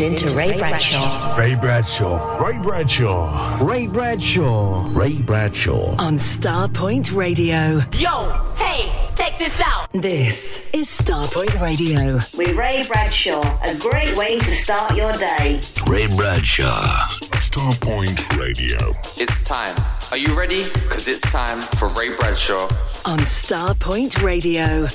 listening to Ray Bradshaw. Ray Bradshaw. Ray Bradshaw. Ray Bradshaw. Ray Bradshaw. On Starpoint Radio. Yo, hey, check this out. This is Starpoint Radio. With Ray Bradshaw, a great way to start your day. Ray Bradshaw. Starpoint Radio. It's time. Are you ready? Because it's time for Ray Bradshaw. On Starpoint Radio.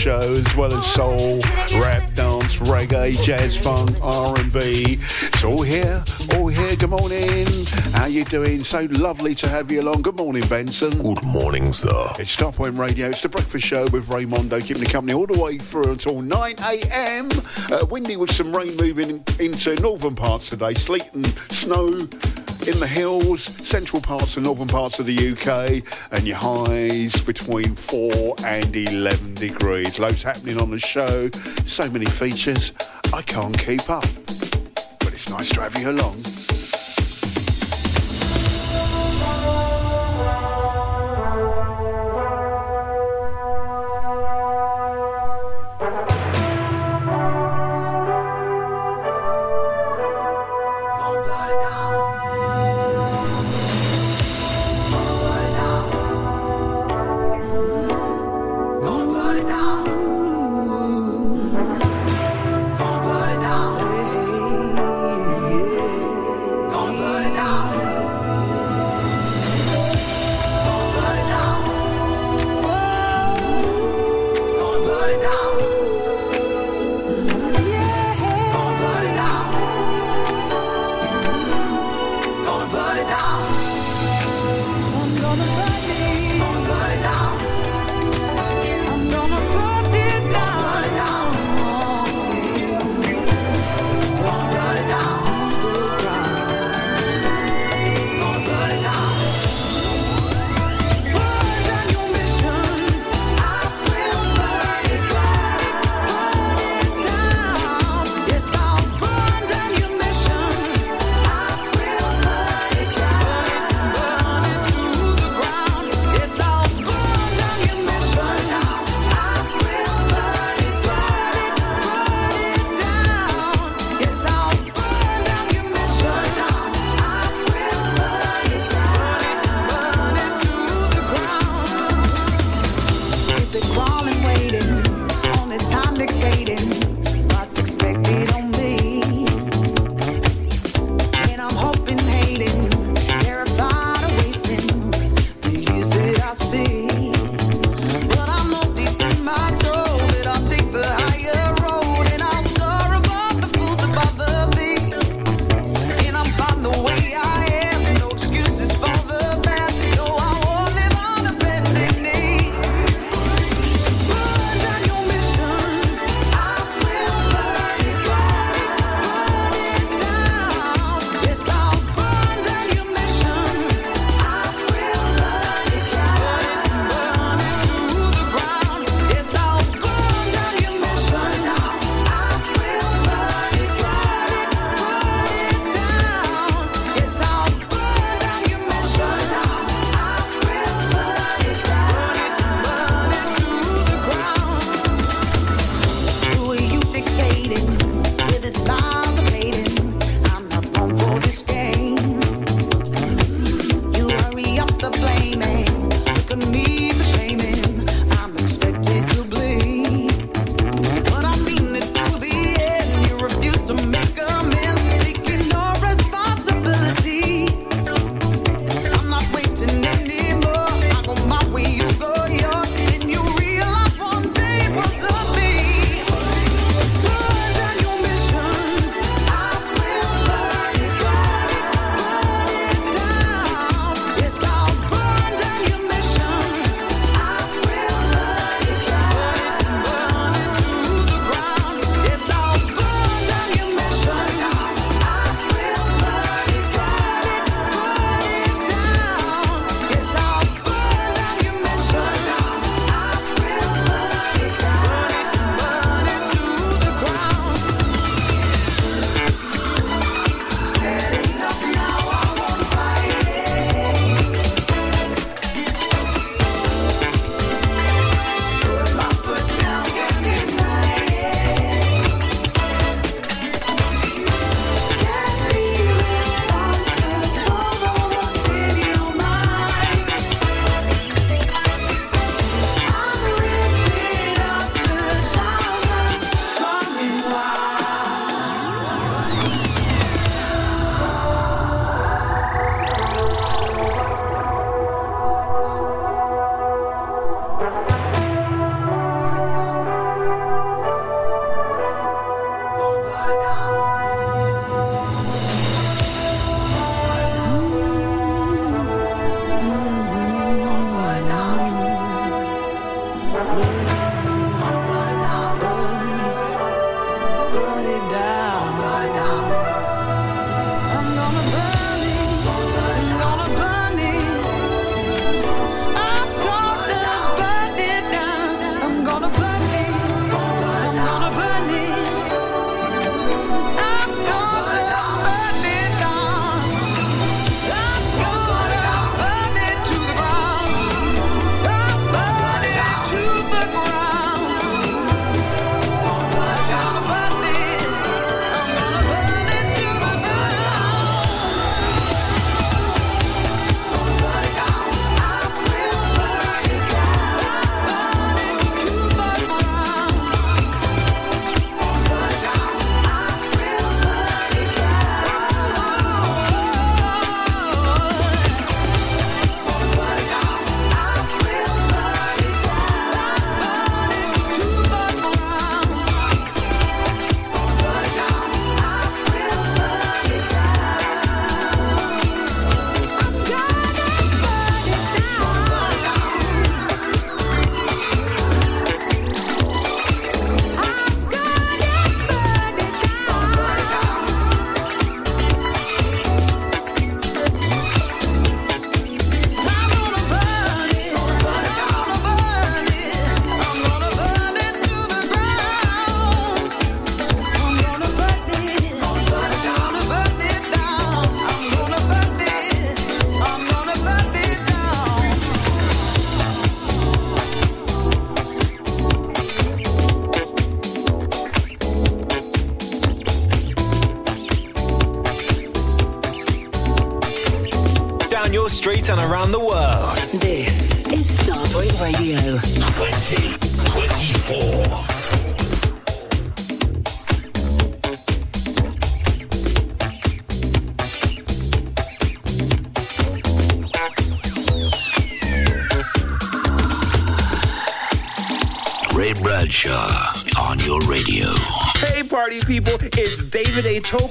Show, as well as soul, rap, dance, reggae, jazz, funk, R&B. It's all here, all here. Good morning. How you doing? So lovely to have you along. Good morning, Benson. Good morning, sir. It's Top Starpoint Radio. It's the Breakfast Show with Raymondo, keeping the company all the way through until 9 a.m. Uh, windy with some rain moving into northern parts today. Sleet and snow in the hills, central parts and northern parts of the UK, and your highs between 4 and 11 degrees. Loads happening on the show, so many features, I can't keep up. But it's nice to have you along.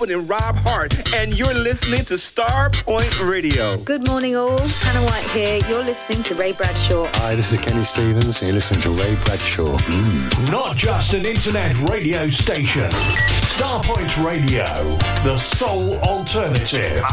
A. And Rob Hart, and you're listening to Starpoint Radio. Good morning, all. Hannah White here. You're listening to Ray Bradshaw. Hi, this is Kenny Stevens, and you're listening to Ray Bradshaw. Mm. Not just an internet radio station. Starpoint Radio, the sole alternative.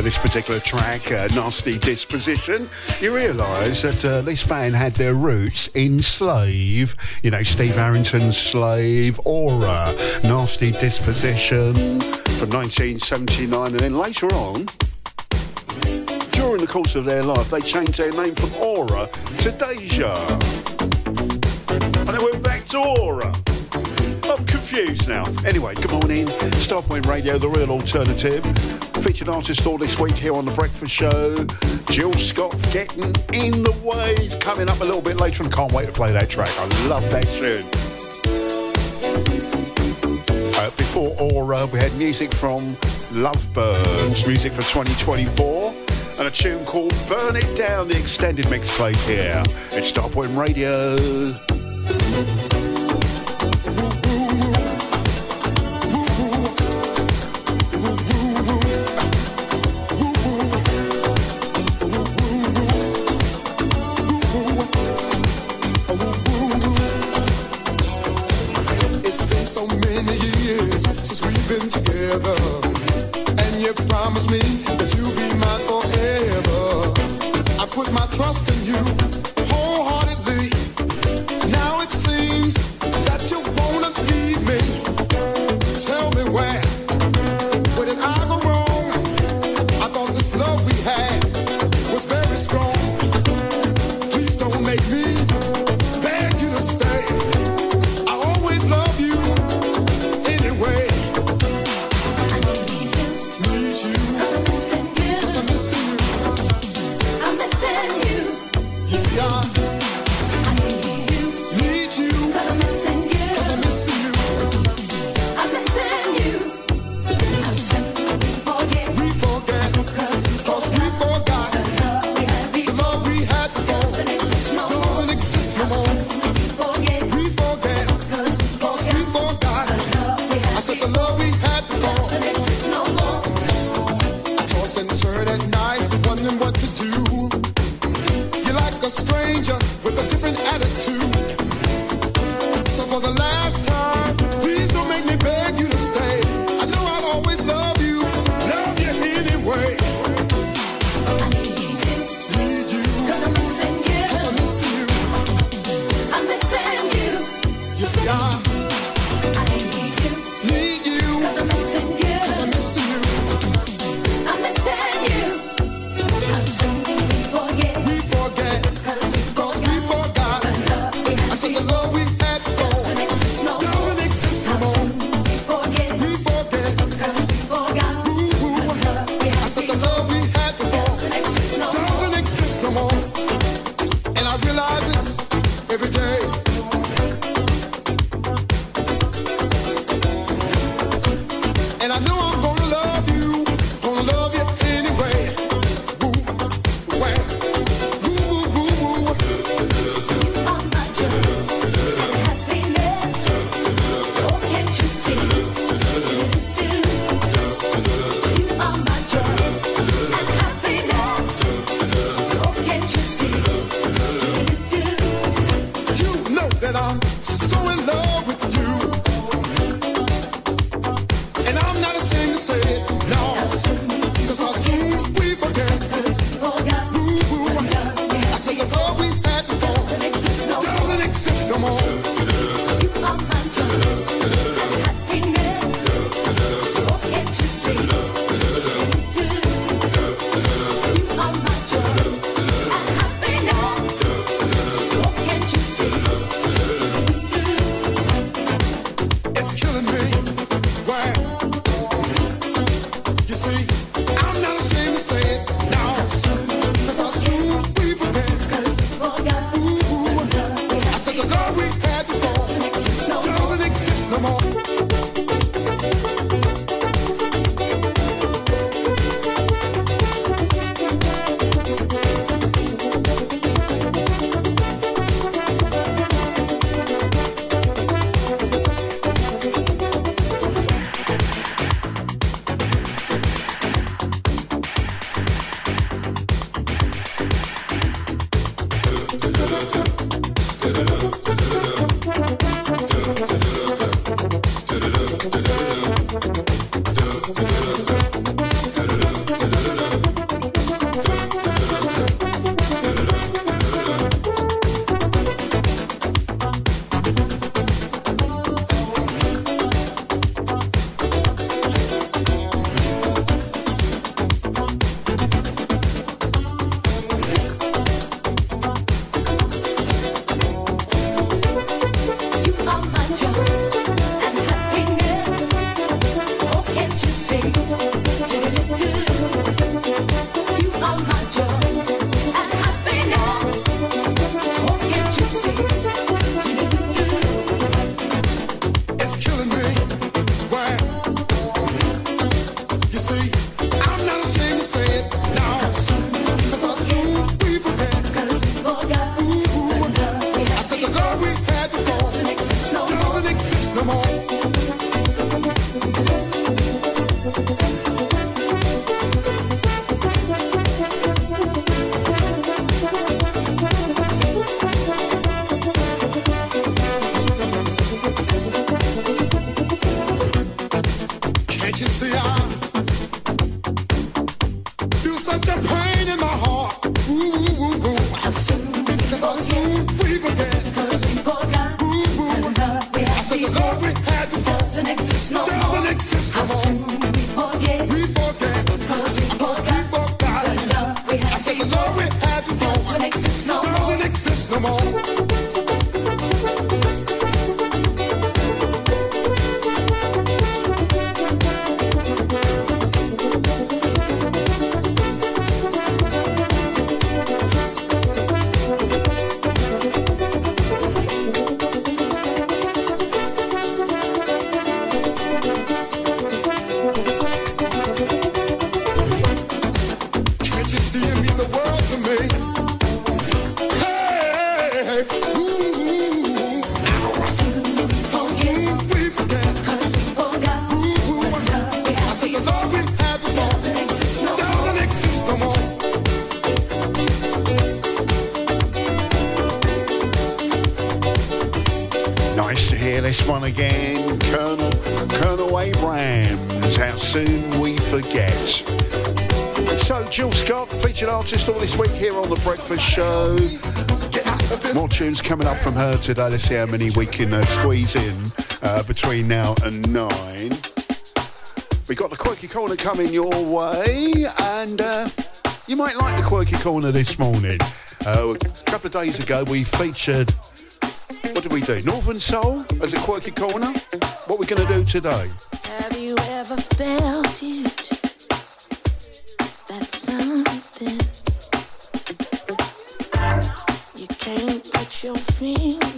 Uh, this particular track, uh, Nasty Disposition, you realise that uh, this band had their roots in Slave. You know, Steve Harrington's Slave, Aurra, Nasty Disposition from 1979, and then later on, during the course of their life, they changed their name from Aurra to Deja. And they went back to Aurra. I'm confused now. Anyway, good morning. Starpoint Radio, the real alternative. Featured artist all this week here on The Breakfast Show. Jill Scott getting in the ways. Coming up a little bit later and can't wait to play that track. I love that tune. Uh, before Aurra, we had music from Lovebirds, music for 2024, and a tune called Burn It Down, the extended mix plays here. It's Starpoint Radio. Doesn't no artist all this week here on The Breakfast Show. More tunes coming up from her today. Let's see how many we can uh, squeeze in uh, between now and nine. We've got the Quirky Corner coming your way, and uh, you might like the Quirky Corner this morning. Uh, a couple of days ago, we featured what did we do? Northern Soul as a quirky corner? What we're going to do today? Have you ever felt it? That's something. ao fim.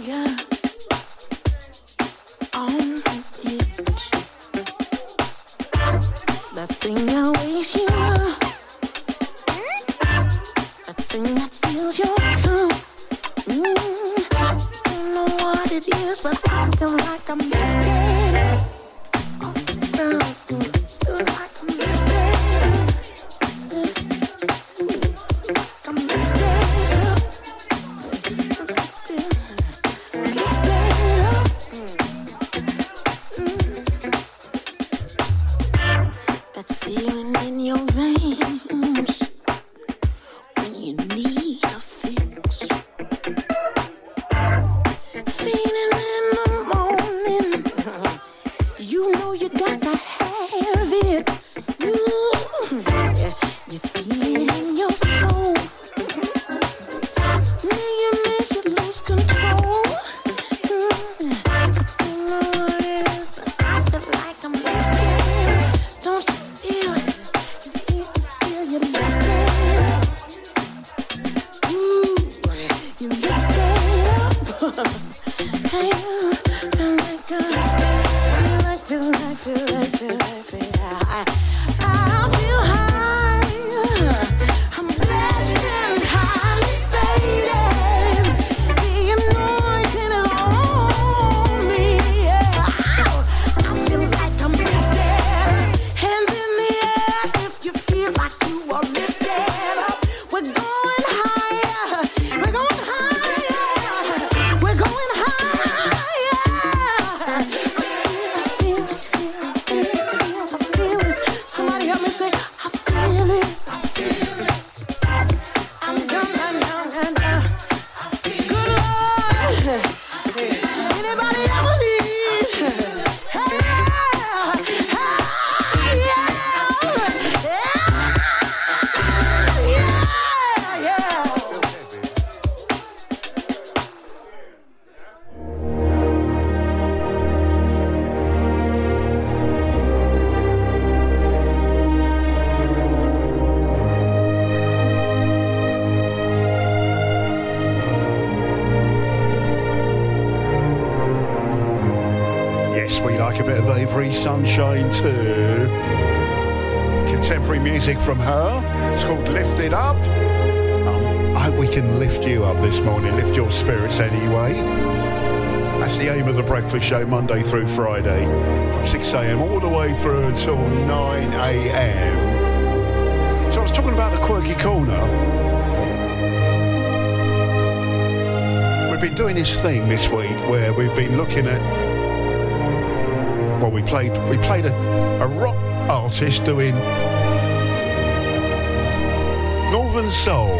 Soul.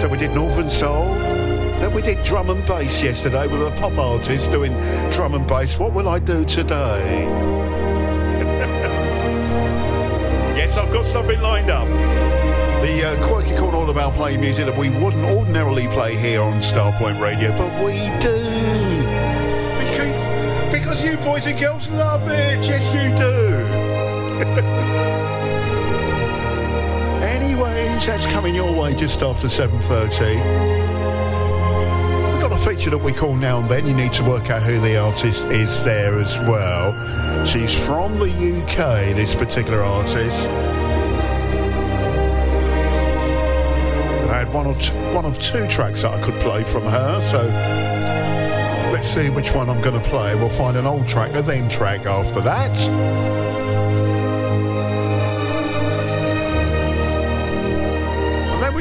so we did Northern Soul. Then we did drum and bass yesterday with a pop artist doing drum and bass. What will I do today? yes, I've got something lined up. The uh, quirky corner all about playing music that we wouldn't ordinarily play here on Starpoint Radio, but we do. Because, because you boys and girls love it. Yes, you do. That's coming your way just after 7.30. We've got a feature that we call Now and Then. You need to work out who the artist is there as well. She's from the UK, this particular artist. I had one or one of two tracks that I could play from her, so let's see which one I'm going to play. We'll find an old track, a then track after that.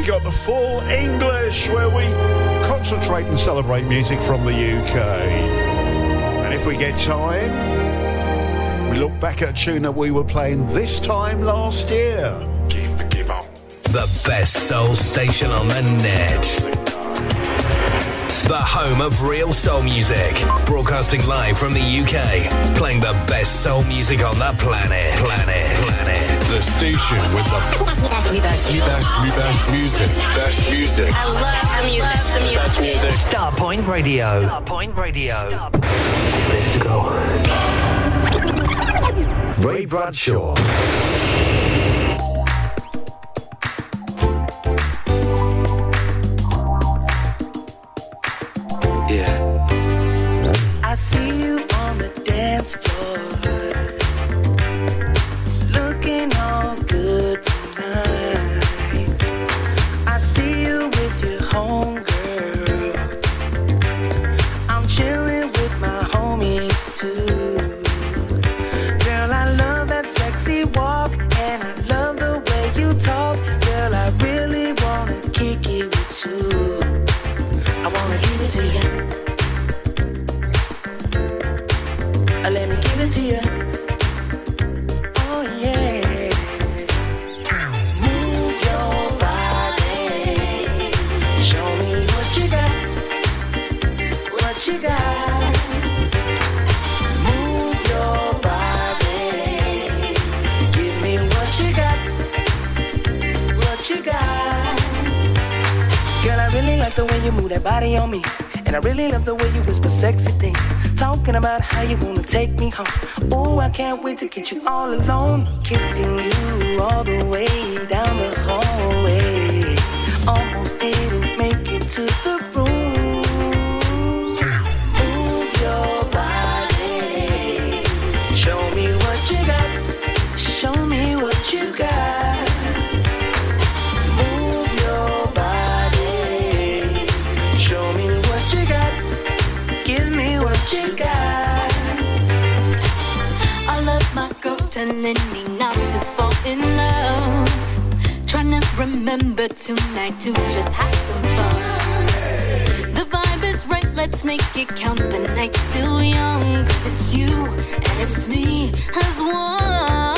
Got the full English, where we concentrate and celebrate music from the UK. And if we get time, we look back at a tune that we were playing this time last year. The best soul station on the net. The home of real soul music. Broadcasting live from the UK. Playing the best soul music on the planet. Planet. Planet. The station with the best, best, best, best music. Best music. I love the music. Love the music. Best music. Starpoint Radio. Starpoint Radio. Ready to go. Ray Bradshaw. Body on me. And I really love the way you whisper sexy things. Talking about how you wanna take me home. Oh, I can't wait to get you all alone. Kissing you all the way down the hallway. Almost didn't make it to the remember tonight to just have some fun. The vibe is right, let's make it count. The night's still young, cause it's you and it's me as one.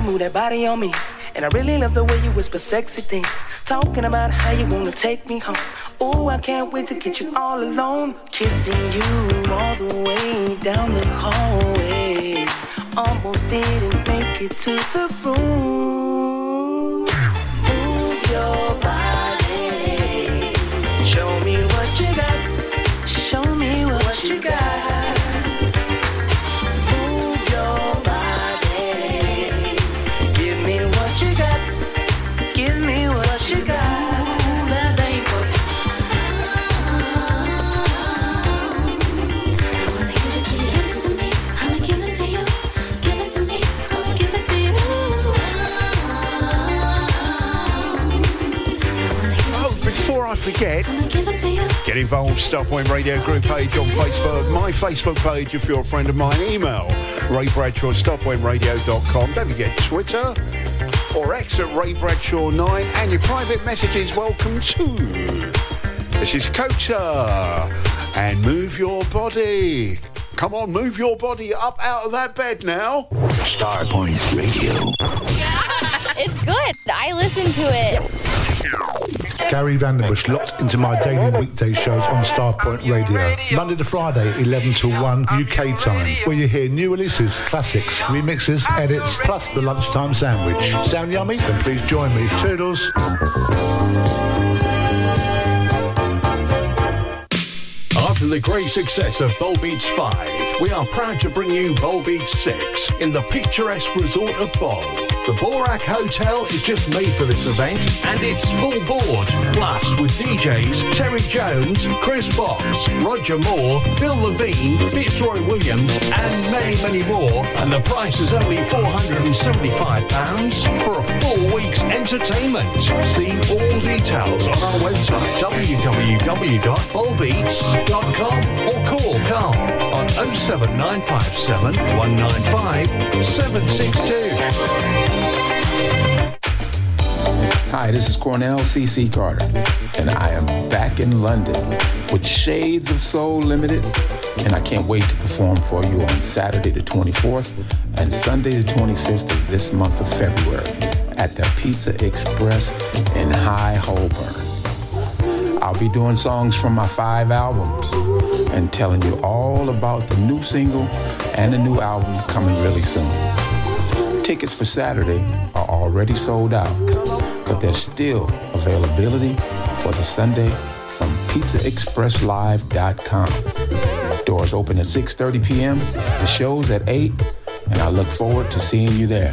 You move that body on me. And I really love the way you whisper sexy things. Talking about how you wanna take me home. Oh, I can't wait to get you all alone. Kissing you all the way down the hallway. Almost didn't make it to the room. Forget, get involved. Starpoint Radio Group page on Facebook. My Facebook page if you're a friend of mine. Email Ray Bradshaw, starpointradio.com. Don't forget Twitter or X at Ray Bradshaw 9. And your private messages welcome too. This is Kota. And move your body. Come on, move your body up out of that bed now. Starpoint Radio. It's good. I listen to it. Gary Vanderbush locked into my daily weekday shows on Starpoint Radio. Monday to Friday, 11 to 1 UK time, where you hear new releases, classics, remixes, edits, plus the lunchtime sandwich. Sound yummy? Then please join me. Toodles. The great success of Bol Beats 5, we are proud to bring you Bol Beats 6 in the picturesque resort of Bol. The Borak Hotel is just made for this event and it's full board. Plus, with DJs Terry Jones, Chris Box, Roger Moore, Phil Levine, Fitzroy Williams, and many, many more. And the price is only £475 for a full week's entertainment. See all details on our website www.bolbeats.com or call Carl on 07957 195 762. Hi, this is Cornell CC Carter, and I am back in London with Shades of Soul Limited, and I can't wait to perform for you on Saturday the 24th and Sunday the 25th of this month of February at the Pizza Express in High Holborn. I'll be doing songs from my five albums and telling you all about the new single and the new album coming really soon. Tickets for Saturday are already sold out, but there's still availability for the Sunday from pizzaexpresslive.com. Doors open at 6:30 p.m. The show's at 8, and I look forward to seeing you there.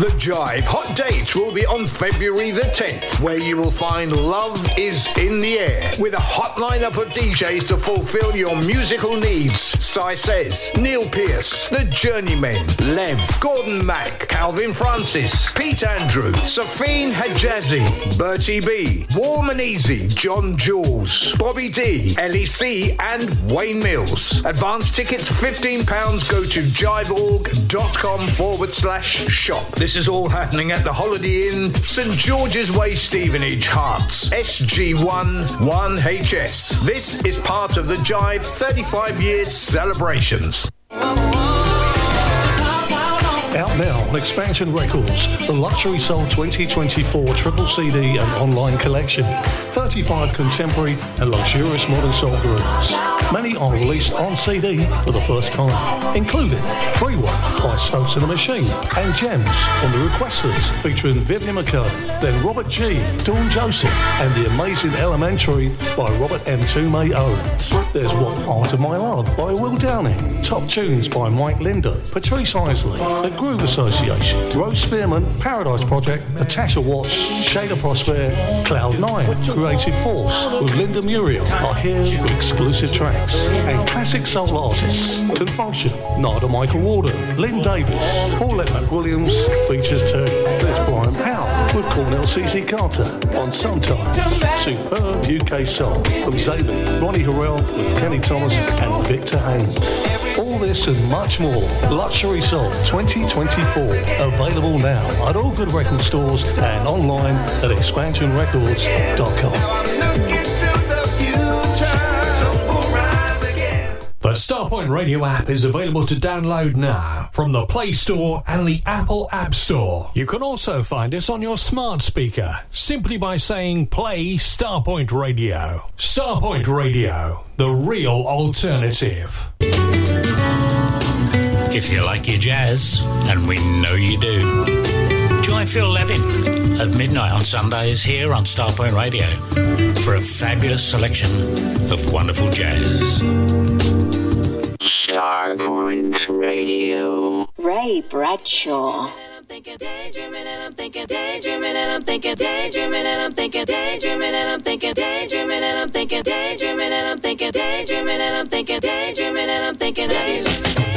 The Jive Hot Date will be on February the 10th, where you will find Love is in the Air with a hot lineup of DJs to fulfill your musical needs. Cy Says, Neil Pierce, The Journeymen, Lev, Gordon Mack, Calvin Francis, Pete Andrew, Safine Hajazi, Bertie B, Warm and Easy, John Jules, Bobby D, LEC, and Wayne Mills. Advance tickets £15. Go to jiveorg.com forward slash shop. This is all happening at the Holiday Inn, St George's Way, Stevenage, Herts, SG1 1HS. This is part of the Jive 35 years celebrations. Out now on Expansion Records, the Luxury Soul 2024 triple CD and online collection. 35 contemporary and luxurious modern soul grooves. Many are released on CD for the first time, including Freeway by Stokes and the Machine and Gems from the Requesters featuring Vivian McCurdy, then Robert G, Dawn Joseph, and The Amazing Elementary by Robert M. Tume Owens. There's What Part of My Love by Will Downing, Top Tunes by Mike Linder, Patrice Isley, The Groove Association, Rose Spearman, Paradise Project, Natasha Watts, Shada Prosper, Cloud9, Creative Force with Linda Muriel are here with exclusive tracks and classic soul artists Confunction, Narada Michael Walden, Lynn Davis, Paulette McWilliams features too. There's Brian Powell with Cornell CC Carter on Sometimes, superb UK soul from Zaben, Ronnie Harrell with Kenny Thomas and Victor Haynes. All this and much more. Luxury Soul 2024. Available now at all good record stores and online at expansionrecords.com. The Starpoint Radio app is available to download now from the Play Store and the Apple App Store. You can also find us on your smart speaker simply by saying Play Starpoint Radio. Starpoint Radio, the real alternative. If you like your jazz, and we know you do, join Phil Levin at midnight on Sundays here on Starpoint Radio for a fabulous selection of wonderful jazz. Ray Bradshaw. daydreaming, and I'm thinking, daydreaming, and I'm thinking, daydreaming, and I'm thinking, daydreaming, and I'm thinking, daydreaming, and I'm thinking, daydreaming, and I'm thinking, daydreaming, and I'm thinking, daydreaming, and I'm thinking, daydreaming.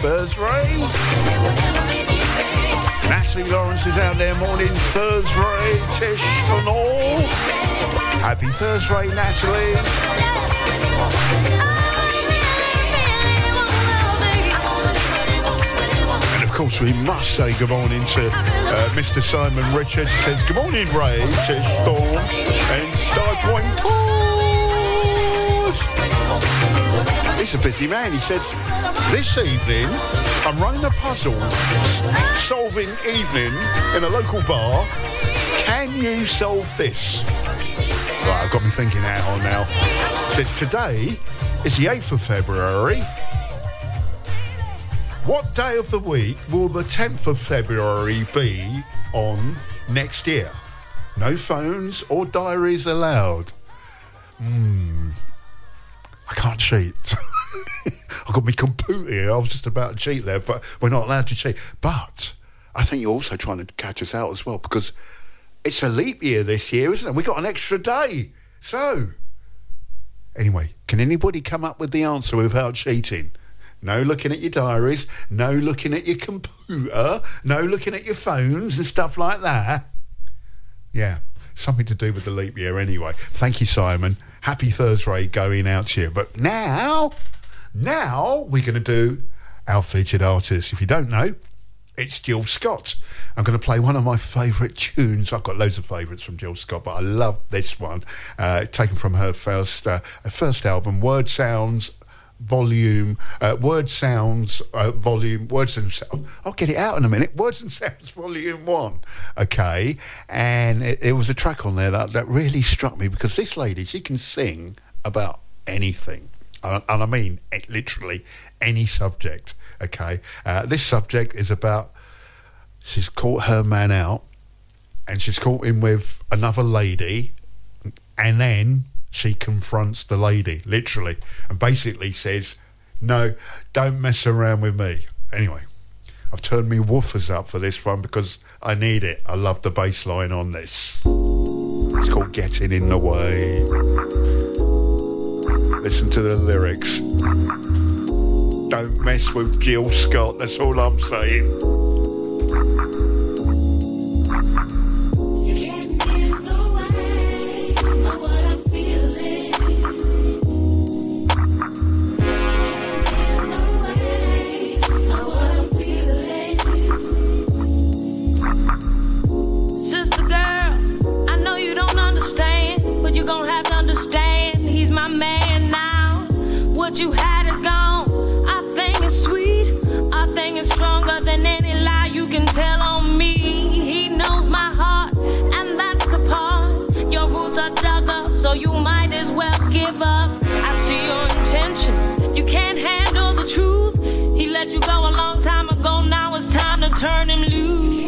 Thursday. Natalie Lawrence is out there. Morning, Thursday. Tish and all. Happy Thursday, Natalie. And of course, we must say good morning to uh, Mr. Simon Richards. He says, Good morning, Ray, Tish Storm, and Starpoint He's a busy man. He says, This evening, I'm running a puzzle solving evening in a local bar. Can you solve this? Right, I've got me thinking out on now. So Today is the 8th of February. What day of the week will the 10th of February be on next year? No phones or diaries allowed. Hmm. I can't cheat. I've got my computer here. I was just about to cheat there, but we're not allowed to cheat. But I think you're also trying to catch us out as well because it's a leap year this year, isn't it? We got an extra day. So, anyway, can anybody come up with the answer without cheating? No looking at your diaries, no looking at your computer, no looking at your phones and stuff like that. Yeah, something to do with the leap year anyway. Thank you, Simon. Happy Thursday going out to you. But now, now we're going to do our featured artist. If you don't know, it's Jill Scott. I'm going to play one of my favourite tunes. I've got loads of favourites from Jill Scott, but I love this one. Uh, taken from her first uh, first album, Word Sounds volume uh, word sounds uh, volume words and sounds i'll get it out in a minute words and sounds volume one okay and it, it was a track on there that, that really struck me because this lady she can sing about anything and, i mean it, literally any subject okay uh, this subject is about she's caught her man out and she's caught him with another lady and then she confronts the lady, literally, and basically says, No, don't mess around with me. Anyway, I've turned me woofers up for this one because I need it. I love the bass line on this. It's called Getting in the Way. Listen to the lyrics. Don't mess with Jill Scott, that's all I'm saying. What you had is gone. Our thing is sweet. Our thing is stronger than any lie you can tell on me. He knows my heart, and that's the part. Your roots are dug up, so you might as well give up. I see your intentions. You can't handle the truth. He let you go a long time ago. Now it's time to turn him loose.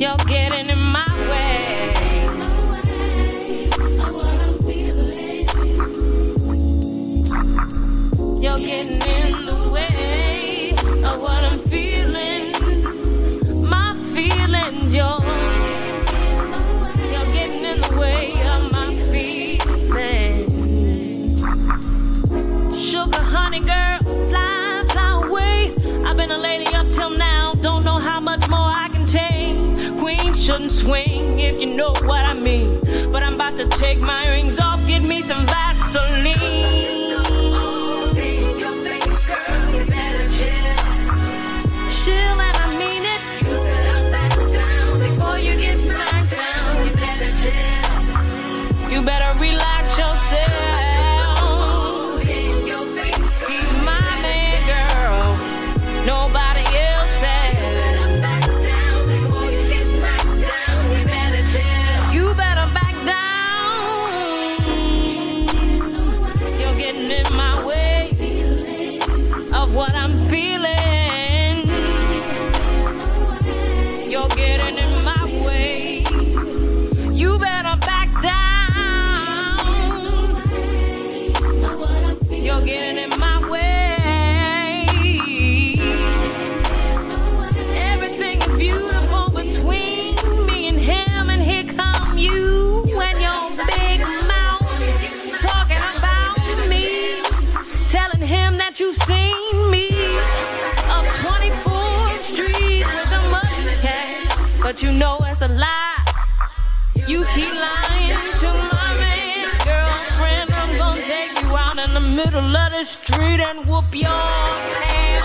You're getting in Getting in the way of what I'm feeling. My feelings, getting in the way of my feelings. Sugar, honey, girl, fly, fly away. I've been a lady up till now, don't know how much more I can take. Queen shouldn't swing if you know what I mean. But I'm about to take my rings off, get me some Vaseline. Street and whoop your tail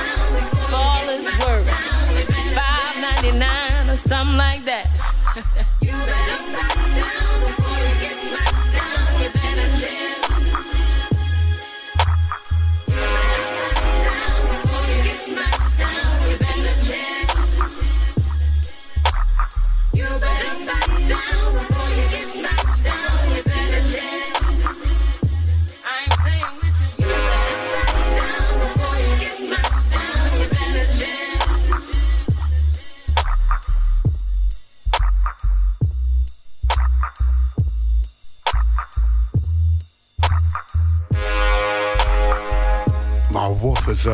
for all it's worth. Five ninety nine or something like that.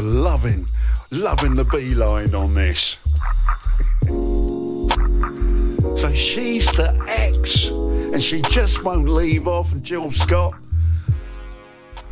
loving, loving the beeline on this. so she's the ex, and she just won't leave off. And Jill Scott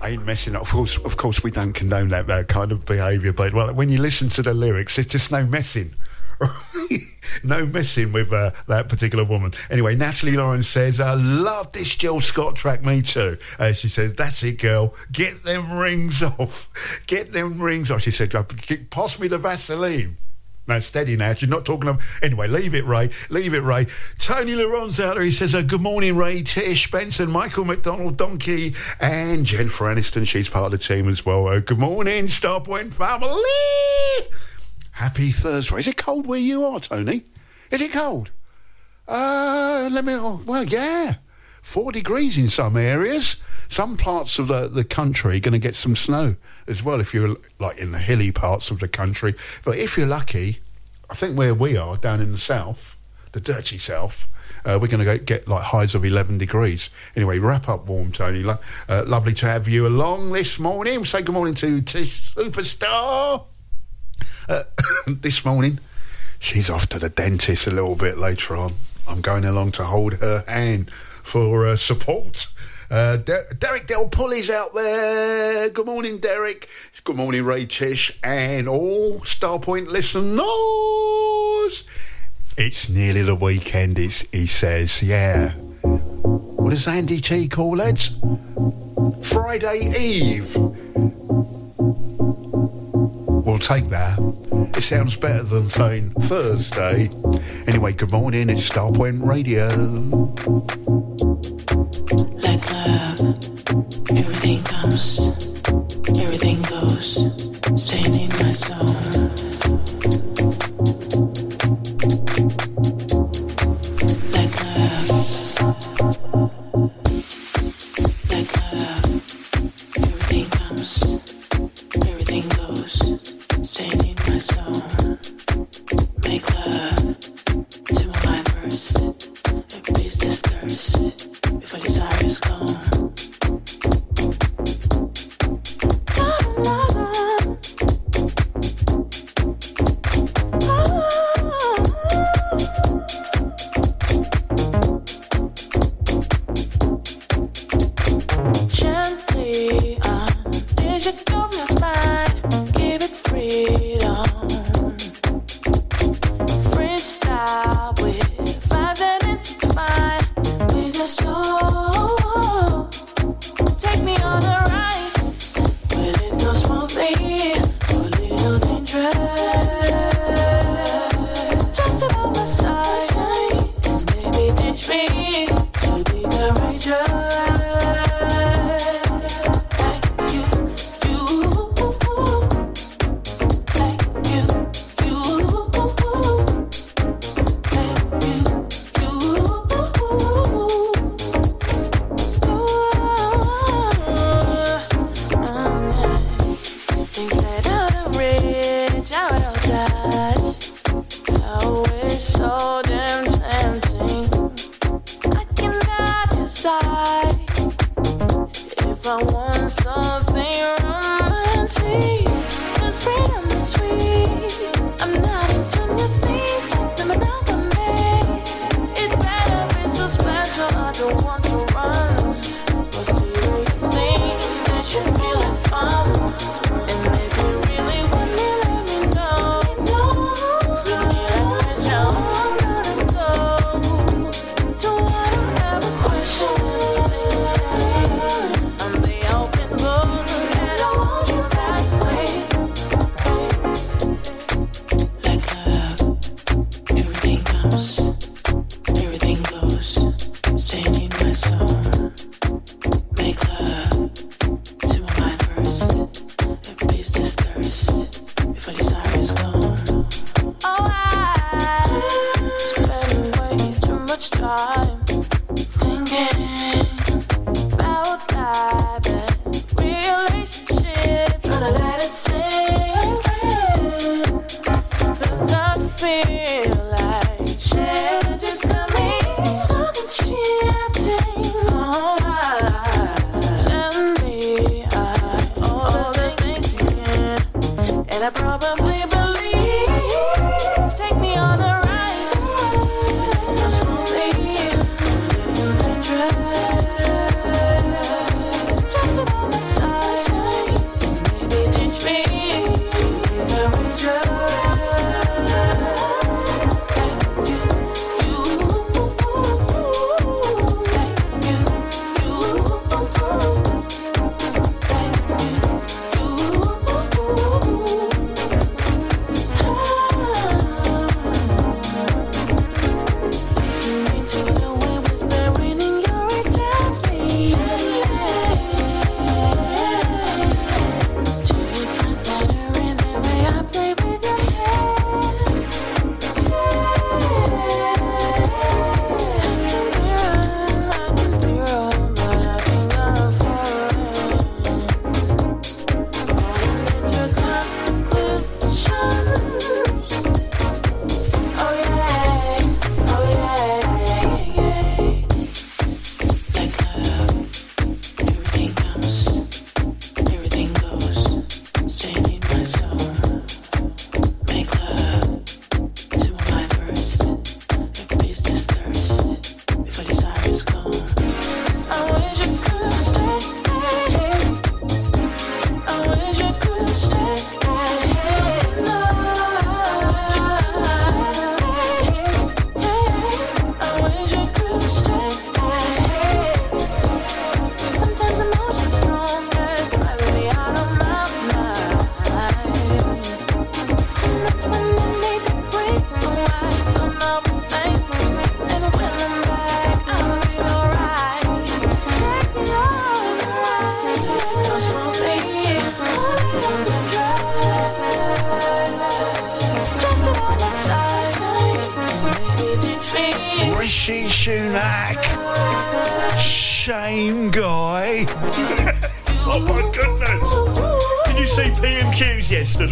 ain't messing up. Of course, of course, we don't condone that, that kind of behaviour. But well, when you listen to the lyrics, it's just no messing. no messing with uh, that particular woman. Anyway, Natalie Lawrence says, I love this Jill Scott track, me too. Uh, she says, That's it, girl. Get them rings off. Get them rings off. She said, "Uh, Pass me the Vaseline. No, steady now. You're not talking. Of... Anyway, leave it, Ray. Leave it, Ray. Tony Laron's out there. He says, uh, "Good morning, Ray, Tish, Benson, Michael McDonald, Donkey, and Jennifer Aniston. She's part of the team as well. Uh, good morning, Starpoint family. Happy Thursday. Is it cold where you are, Tony? Is it cold? Uh, let me. Oh, well, yeah, four degrees in some areas. Some parts of the, the country are going to get some snow as well if you're like in the hilly parts of the country. But if you're lucky, I think where we are down in the south, the dirty south, uh, we're going to get like highs of 11 degrees. Anyway, wrap up warm, Tony. Lo- uh, lovely to have you along this morning. Say good morning to Tish Superstar. Uh, this morning, she's off to the dentist a little bit later on. I'm going along to hold her hand for uh, support. Uh, Der- Derek Del Pulley's out there. Good morning, Derek. Good morning, Ray Tish, and all Starpoint listeners. It's nearly the weekend, he says. Yeah. What does Andy T call it? Friday Eve. We'll take that. It sounds better than saying Thursday. Anyway, good morning. It's Starpoint Radio. Like love, everything comes, everything goes, staying in my zone.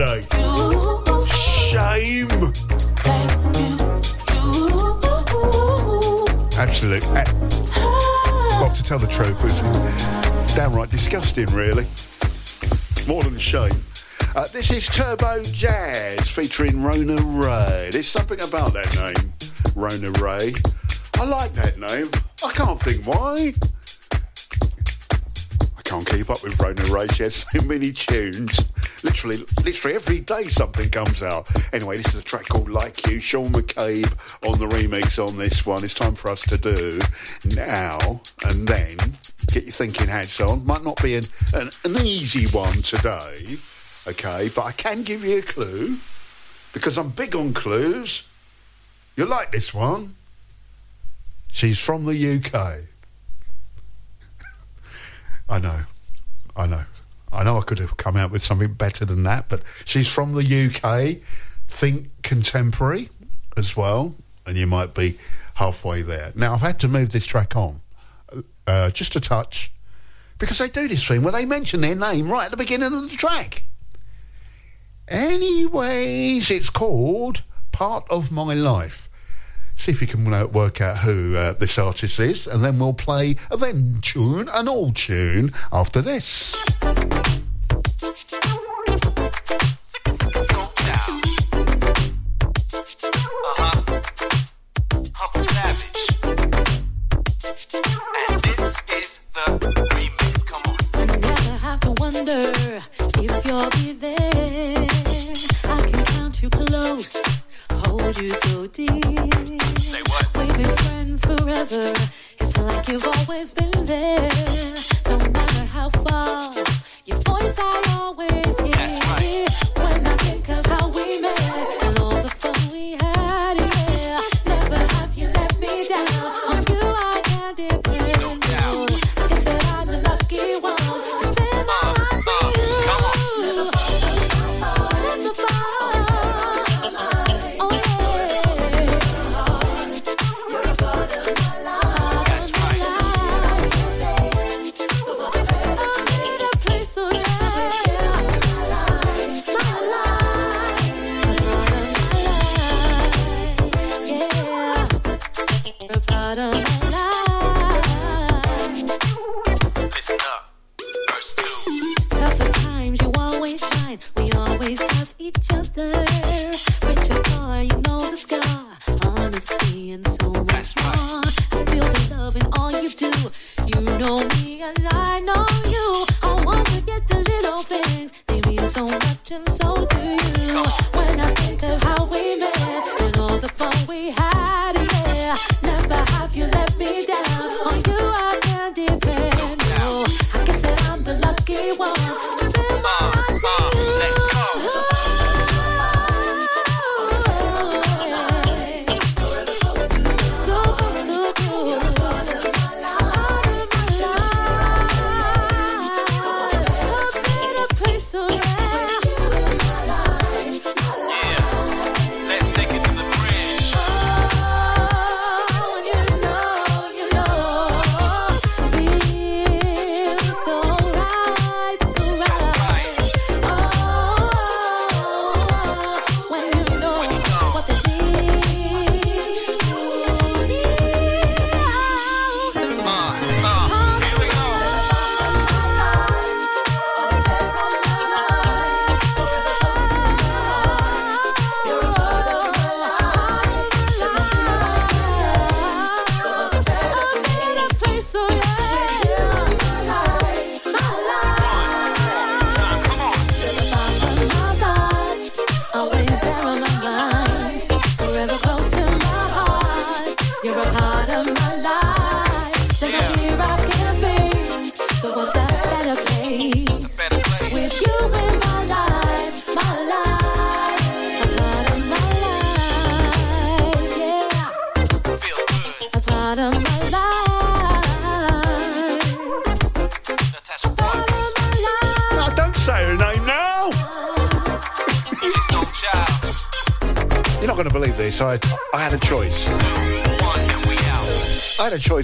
Yesterday? Shame. Absolute. eh, Well, to tell the truth, it's downright disgusting, really. More than shame. Uh, this is Turbo Jazz featuring Rona Ray. There's something about that name, Rona Ray. I like that name. I can't think why. I can't keep up with Rona Ray. She has so many tunes. Literally, literally every day something comes out. Anyway, this is a track called Like You. Sean McCabe on the remix on this one. It's time for us to do now and then. Get your thinking hats on. Might not be an, an, an easy one today, okay, but I can give you a clue because I'm big on clues. You like this one? She's from the UK. I know. I know. I know I could have come out with something better than that, but she's from the UK. Think contemporary as well, and you might be halfway there. Now, I've had to move this track on uh, just a touch because they do this thing where they mention their name right at the beginning of the track. Anyways, it's called Part of My Life. See if you can uh, work out who uh, this artist is, and then we'll play a then tune, an old tune, after this. never have to wonder if you'll be there. I can count you close, hold you so deep. We've been friends forever. It's like you've always been there. No matter how far, your voice I'll always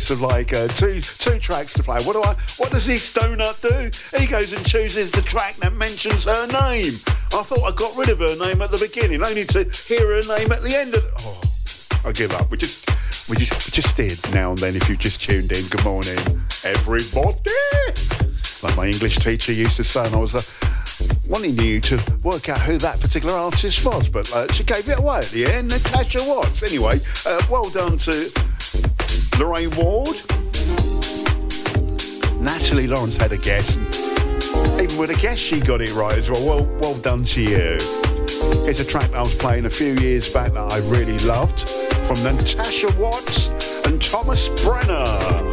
Of like uh, two two tracks to play. What do I? What does this donut do? He goes and chooses the track that mentions her name. I thought I got rid of her name at the beginning, only to hear her name at the end. Of, oh, I give up. We just we just we just did now and then. If you just tuned in, good morning, everybody. Like my English teacher used to say, and I was. Uh, wanting you to work out who that particular artist was, but uh, she gave it away at the end. Natasha Watts. Anyway, uh, well done to Lorraine Ward. Natalie Lawrence had a guess. And even with a guess, she got it right as well. Well, well done to you. It's a track I was playing a few years back that I really loved from Natasha Watts and Thomas Brenner.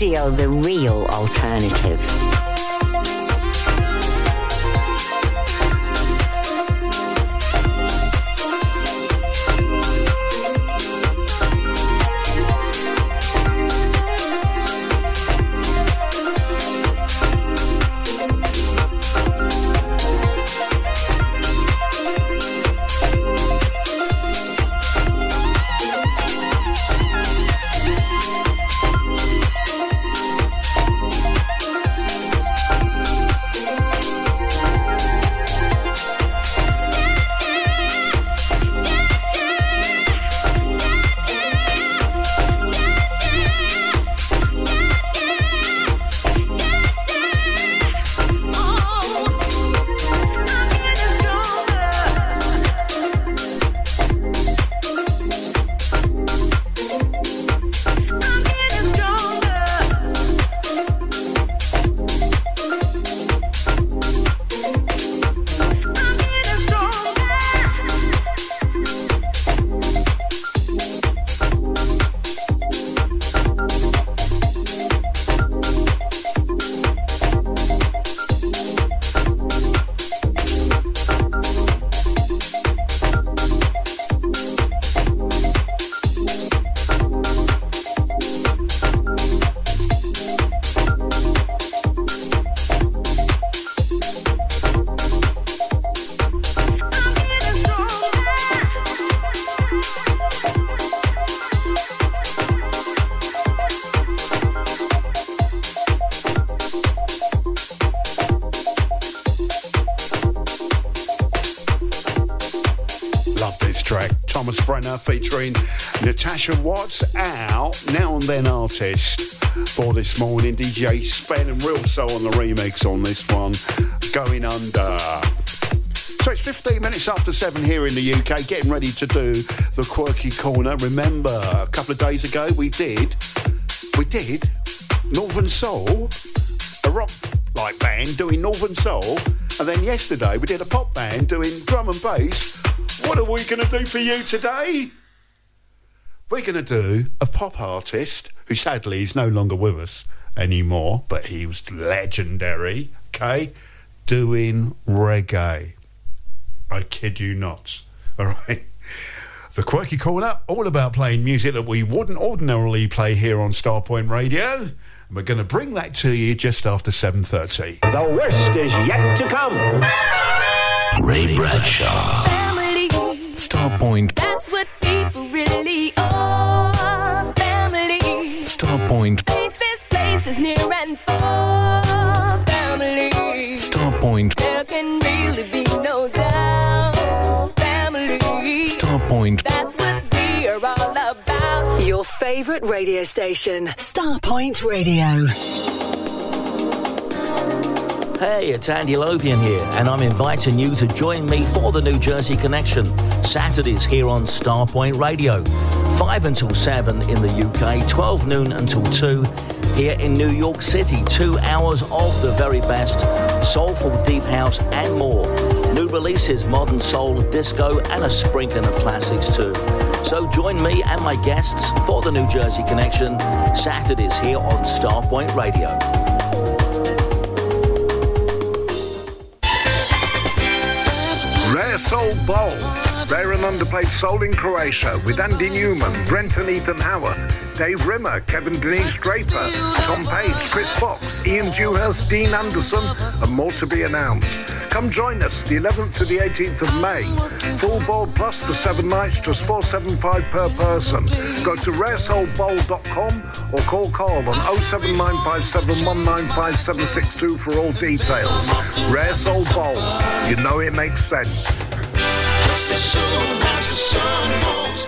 Radio, the featuring Natasha Watts out, now and then artist. For this morning, DJ Spen and Reelsoul on the remix on this one, Going Under. So it's 15 minutes after 7 here in the UK, getting ready to do the Quirky Corner. Remember, a couple of days ago we did, we did Northern Soul, a rock like band doing Northern Soul, and then yesterday we did a pop band doing drum and bass. What are we going to do for you today? We're going to do a pop artist who sadly is no longer with us anymore, but he was legendary, okay? Doing reggae. I kid you not. All right. The Quirky Corner, all about playing music that we wouldn't ordinarily play here on Starpoint Radio. And we're going to bring that to you just after 7.30. The worst is yet to come. Ray Bradshaw. Starpoint. That's what people really are. Family. Starpoint. Faces, places near and far. Family. Starpoint. There can really be no doubt. Family. Starpoint. That's what we are all about. Your favorite radio station, Starpoint Radio. Hey, it's Andy Lothian here, and I'm inviting you to join me for the New Jersey Connection. Saturdays here on Starpoint Radio. 5 until 7 in the UK, 12 noon until 2 here in New York City. Two hours of the very best soulful deep house and more. New releases, modern soul, disco, and a sprinkling of classics too. So join me and my guests for the New Jersey Connection, Saturdays here on Starpoint Radio. Rare Soul Bowl. Rare and underplayed soul in Croatia with Andy Newman, Brenton Ethan Howarth, Dave Rimmer, Kevin Denise Draper, Tom Page, Chris Box, Ian Dewhurst, Dean Anderson, and more to be announced. Come join us the 11th to the 18th of May. Full board plus for seven nights, just 475 per person. Go to raresoulbowl.com or call Carl on 07957 for all details. Rare Soul Bowl. You know it makes sense soon as the sun falls.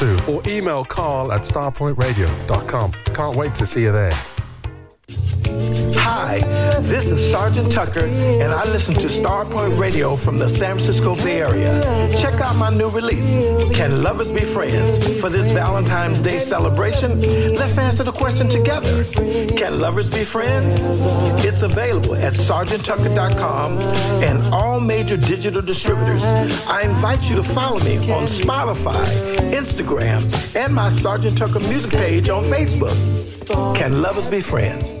Or email carl at starpointradio.com. Can't wait to see you there. Hi, this is Sergeant Tucker, and I listen to Starpoint Radio from the San Francisco Bay Area. Check out my new release, Can Lovers Be Friends? For this Valentine's Day celebration, let's answer the question together. Can lovers be friends? It's available at sergeanttucker.com and all major digital distributors. I invite you to follow me on Spotify, Instagram, and my Sergeant Tucker music page on Facebook. Can lovers be friends?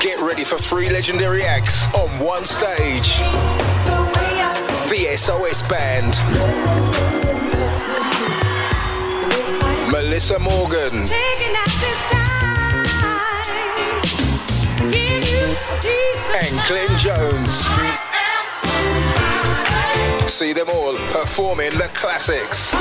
Get ready for three legendary acts on one stage. The SOS Band. Melissa Morgan. And Glenn Jones. See them all performing the classics.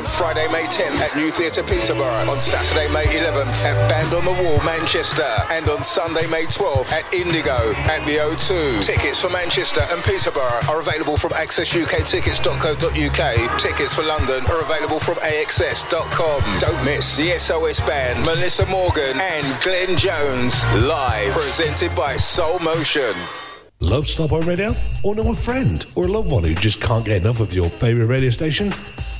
On Friday, May 10th at New Theatre Peterborough. On Saturday, May 11th at Band on the Wall, Manchester. And on Sunday, May 12th at Indigo at the O2. Tickets for Manchester and Peterborough are available from accessuktickets.co.uk. Tickets for London are available from axs.com. Don't miss the SOS Band, Melissa Morgan and Glenn Jones live. Presented by Soul Motion. Love Starpoint Radio? Or know a friend or a loved one who just can't get enough of your favourite radio station?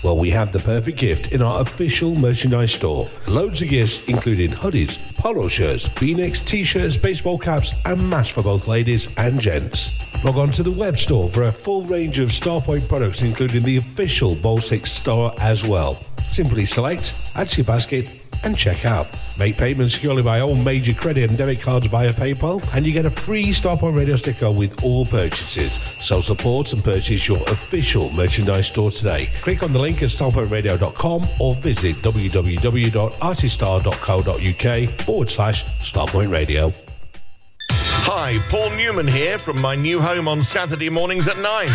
Well, we have the perfect gift in our official merchandise store. Loads of gifts, including hoodies, polo shirts, v-necks, t-shirts, baseball caps, and masks for both ladies and gents. Log on to the web store for a full range of Starpoint products, including the official Bol Beats store as well. Simply select, add to your basket, and check out. Make payments securely by all major credit and debit cards via PayPal, and you get a free stop Starpoint Radio sticker with all purchases. So support and purchase your official merchandise store today. Click on the link at starpointradio.com or visit www.artistar.co.uk forward slash Starpoint Radio. Hi, Paul Newman here from my new home on Saturday mornings at 9.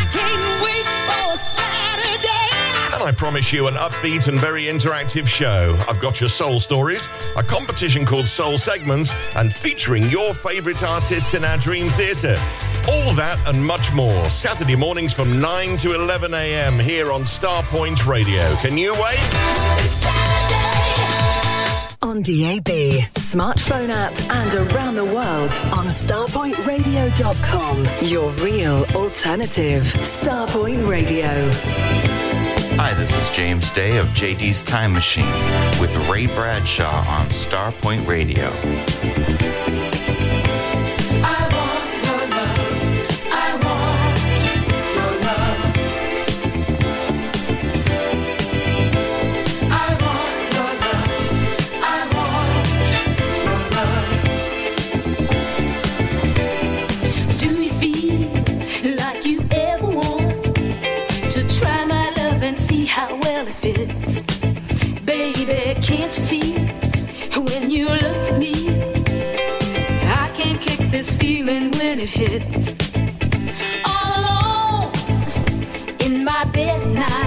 And I promise you an upbeat and very interactive show. I've got your soul stories, a competition called Soul Segments, and featuring your favourite artists in our Dream Theatre. All that and much more. Saturday mornings from 9 to 11 a.m. here on Starpoint Radio. Can you wait? On DAB, smartphone app, and around the world on starpointradio.com. Your real alternative. Starpoint Radio. Hi, this is James Day of JD's Time Machine with Ray Bradshaw on Starpoint Radio. Feeling when it hits. All alone in my bed at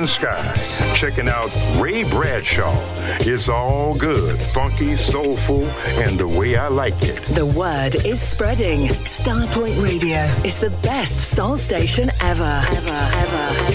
American Sky, checking out Ray Bradshaw. It's all good, funky, soulful, and the way I like it. The word is spreading. Starpoint Radio is the best soul station ever, ever, ever. ever.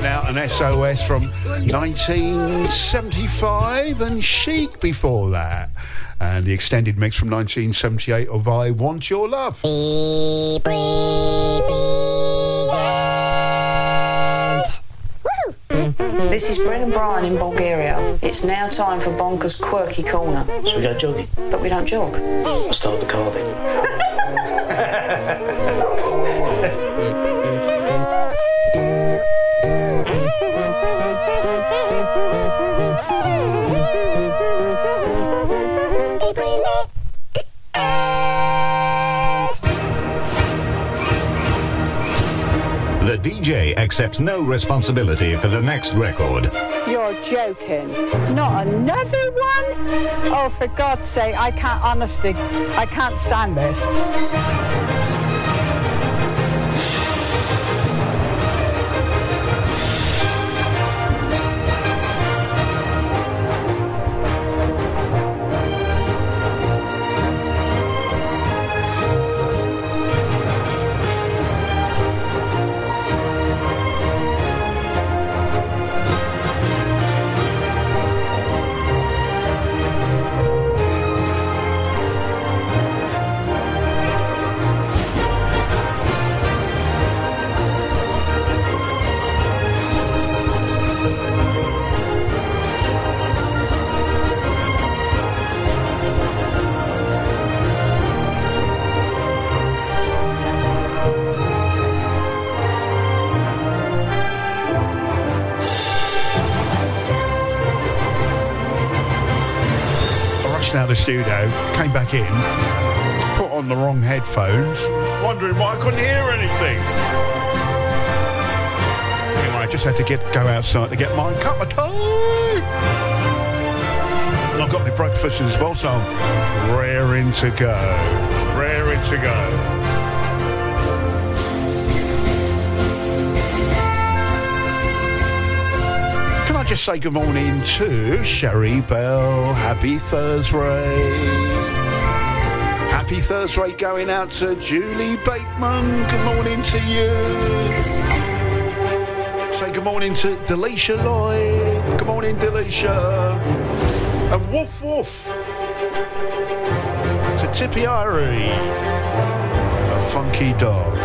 Sending out an SOS from 1975 and Chic before that. And the extended mix from 1978 of I Want Your Love. This is Brendan Bryan in Bulgaria. It's now time for Bonkers Quirky Corner. So we go jogging? But we don't jog. I'll start the carving. The accepts no responsibility for the next record. You're joking. Not another one? Oh, for God's sake, I can't, honestly, I can't stand this. Studio, came back in, put on the wrong headphones, wondering why I couldn't hear anything. Anyway, I just had to get go outside to get my cup of tea. And I've got my breakfast as well, so I'm raring to go. Raring to go. Just say good morning to Sherry Bell? Happy Thursday. Happy Thursday going out to Julie Bateman. Good morning to you. Say good morning to Delisha Lloyd. Good morning, Delisha. And woof woof to Tippy. A funky dog.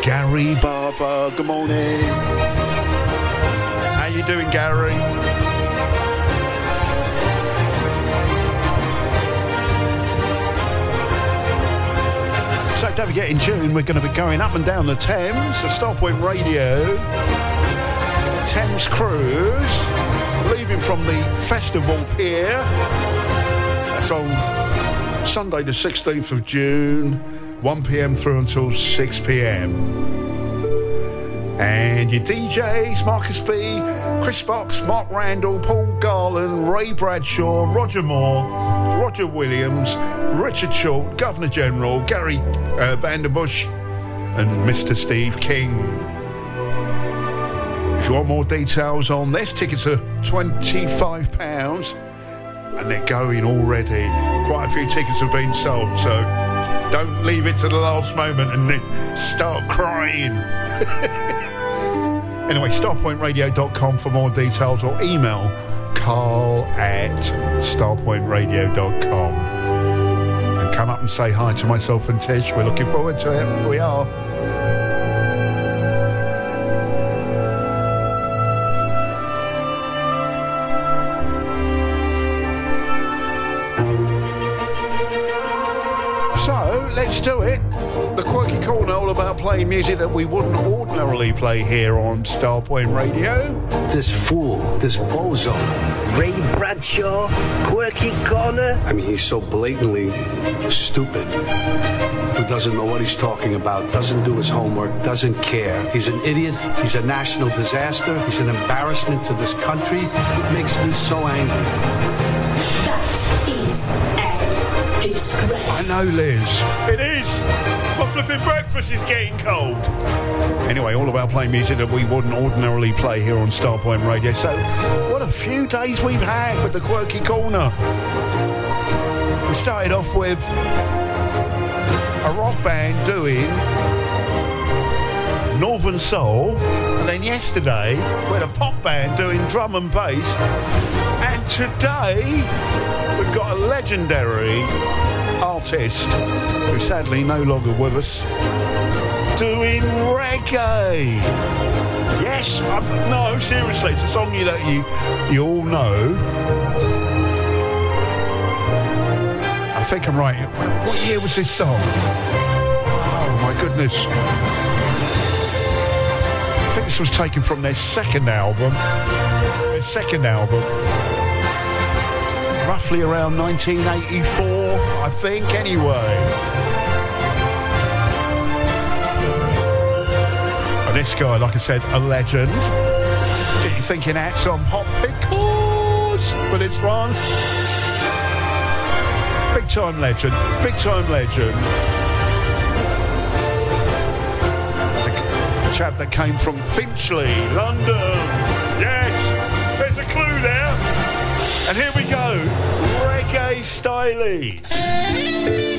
Gary Barber. Good morning. You doing, Gary? So don't forget, in June we're going to be going up and down the Thames, the Starpoint Radio Thames Cruise, leaving from the Festival Pier. That's on Sunday the 16th of June, 1 p.m. through until 6 p.m. And your DJs, Marcus B, Chris Box, Mark Randall, Paul Garland, Ray Bradshaw, Roger Moore, Roger Williams, Richard Short, Governor General, Gary uh, Vanderbush, and Mr. Steve King. If you want more details on this, tickets are £25 and they're going already. Quite a few tickets have been sold, so don't leave it to the last moment and then start crying. anyway, starpointradio.com for more details or email carl at starpointradio.com. And come up and say hi to myself and Tish. We're looking forward to it. We are. So let's do it. The Quirky Corner, all about playing music that we wouldn't ordinarily play here on Starpoint Radio. This fool, this bozo. Ray Bradshaw, Quirky Corner. I mean, he's so blatantly stupid. Who doesn't know what he's talking about, doesn't do his homework, doesn't care. He's an idiot. He's a national disaster. He's an embarrassment to this country. It makes me so angry. That is a disgrace. I know, Liz. It is. My flipping breakfast is getting cold. Anyway, all about playing music that we wouldn't ordinarily play here on Starpoint Radio. So, what a few days we've had with the Quirky Corner. We started off with a rock band doing Northern Soul, and then yesterday we had a pop band doing drum and bass, and today we've got a legendary artist who sadly no longer with us doing reggae. Yes, I'm, no, seriously, it's a song you that you you all know. I think I'm right. What year was this song? Oh my goodness. Think this was taken from their second album. Their second album. Roughly around 1984, I think, anyway. This guy, like I said, a legend. Get you thinking hats on hot pickles but it's one. Big time legend. Big time legend. Chap that came from Finchley, London. Yes, there's a clue there. And here we go. Reggae Stylie.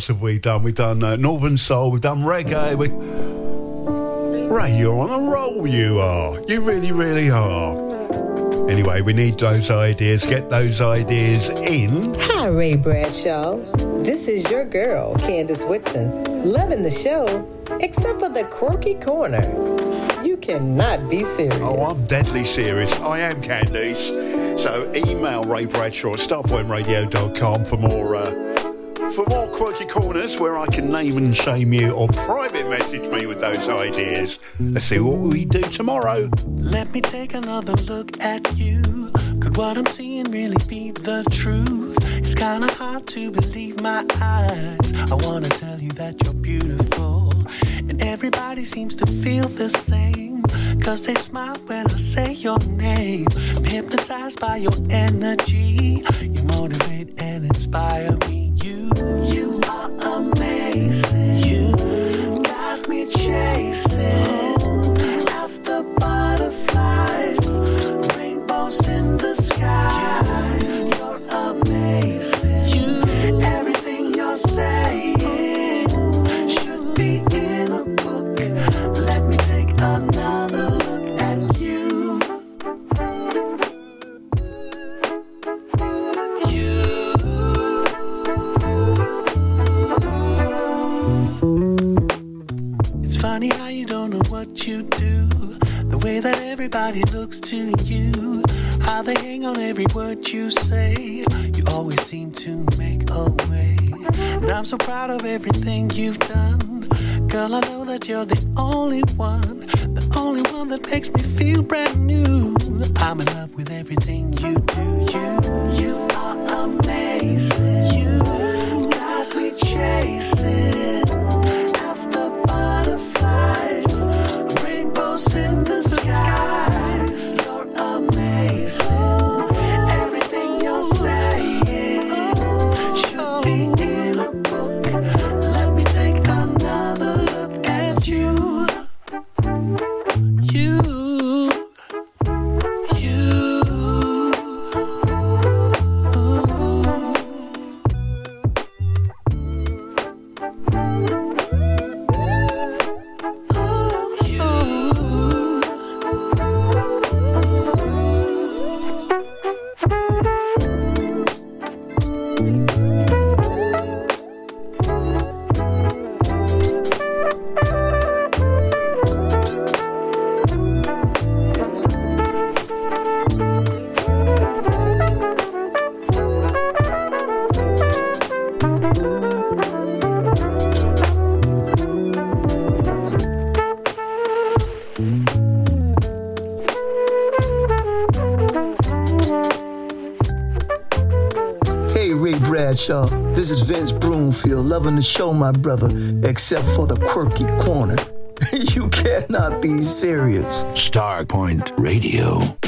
Else have we done? We've done uh, Northern Soul. We've done reggae. We, Ray, you're on a roll. You are. You really, really are. Anyway, we need those ideas. Get those ideas in. Hi, Ray Bradshaw. This is your girl, Candace Whitson. Loving the show, except for the quirky corner. You cannot be serious. Oh, I'm deadly serious. I am Candice. So email Ray Bradshaw at starpointradio.com for more uh, for more quirky corners where I can name and shame you or private message me with those ideas. Let's see what we do tomorrow. Let me take another look at you. Could what I'm seeing really be the truth? It's kinda hard to believe my eyes. I wanna tell you that you're beautiful. And everybody seems to feel the same. Cause they smile when I say your name. I'm hypnotized by your energy. Loving the show, my brother, except for the quirky corner. you cannot be serious. Starpoint Radio.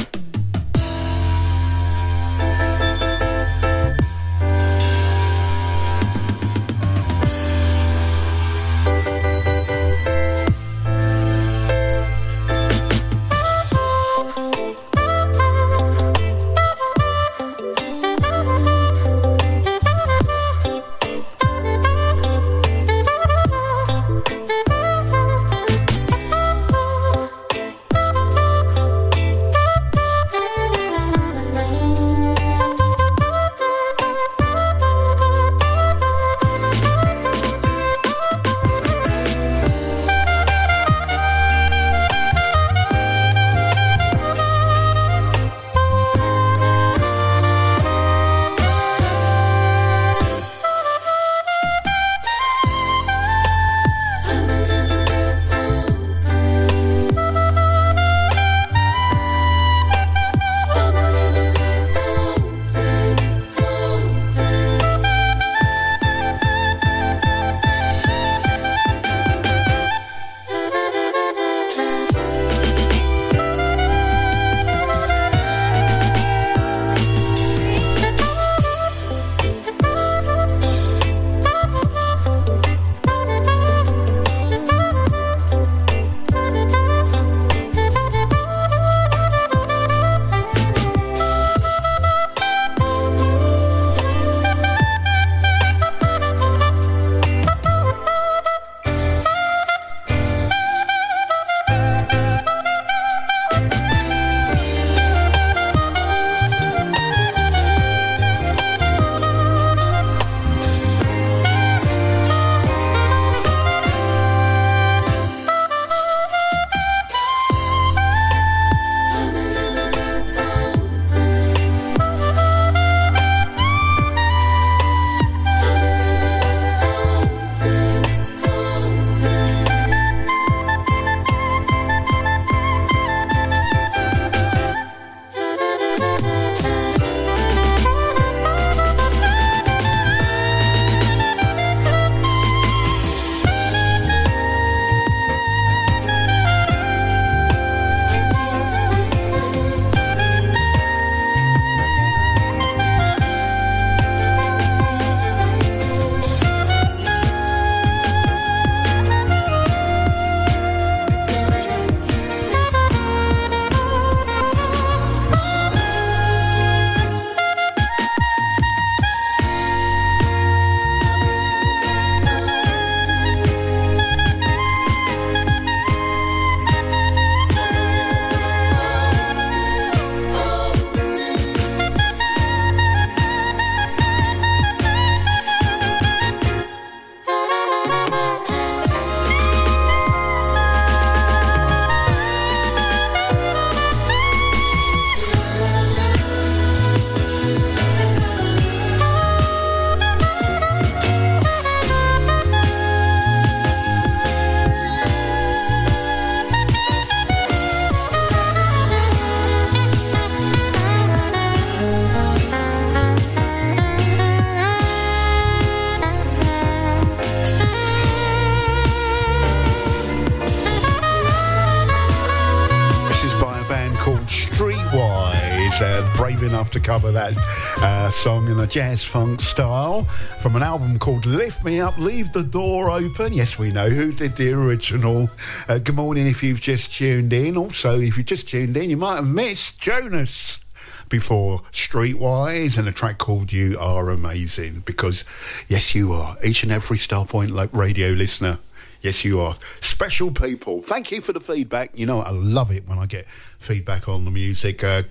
Cover that uh, song in a jazz funk style from an album called Lift Me Up, Leave the Door Open. Yes, we know who did the original. Uh, good morning if you've just tuned in. Also, if you've just tuned in, you might have missed Jonas before Streetwise and a track called You Are Amazing because, yes, you are. Each and every Starpoint like radio listener. Yes, you are. Special people. Thank you for the feedback. You know, I love it when I get feedback on the music. Uh,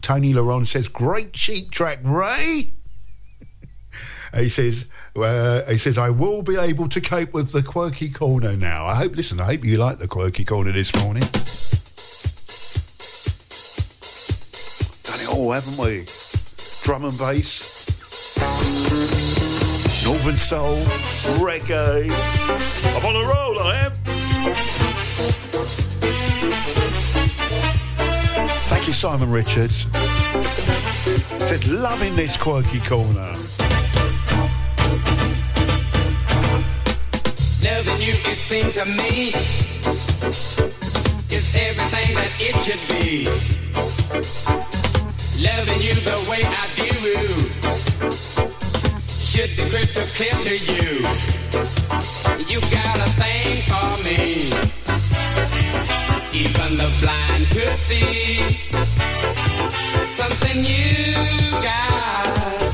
Tony Laron says, great cheap track, Ray. He says, uh, he says, I will be able to cope with the quirky corner now. I hope, listen, I hope you like the quirky corner this morning. Done it all, haven't we? Drum and bass, Northern Soul, reggae. I'm on a roll, I am. Simon Richards. Said, loving this quirky corner. Loving you, it seemed to me, is everything that it should be. Loving you the way I do should be crystal clear to you. You got a thing for me. Even the blind could see something you got.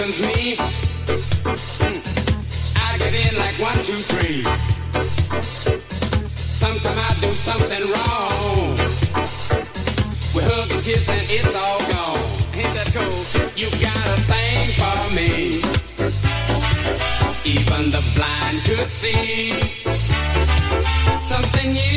Weakens me. Mm, I get in like one, two, three. Sometimes I do something wrong. We hug and kiss and it's all gone. Ain't that cool? You got a thing for me. Even the blind could see something you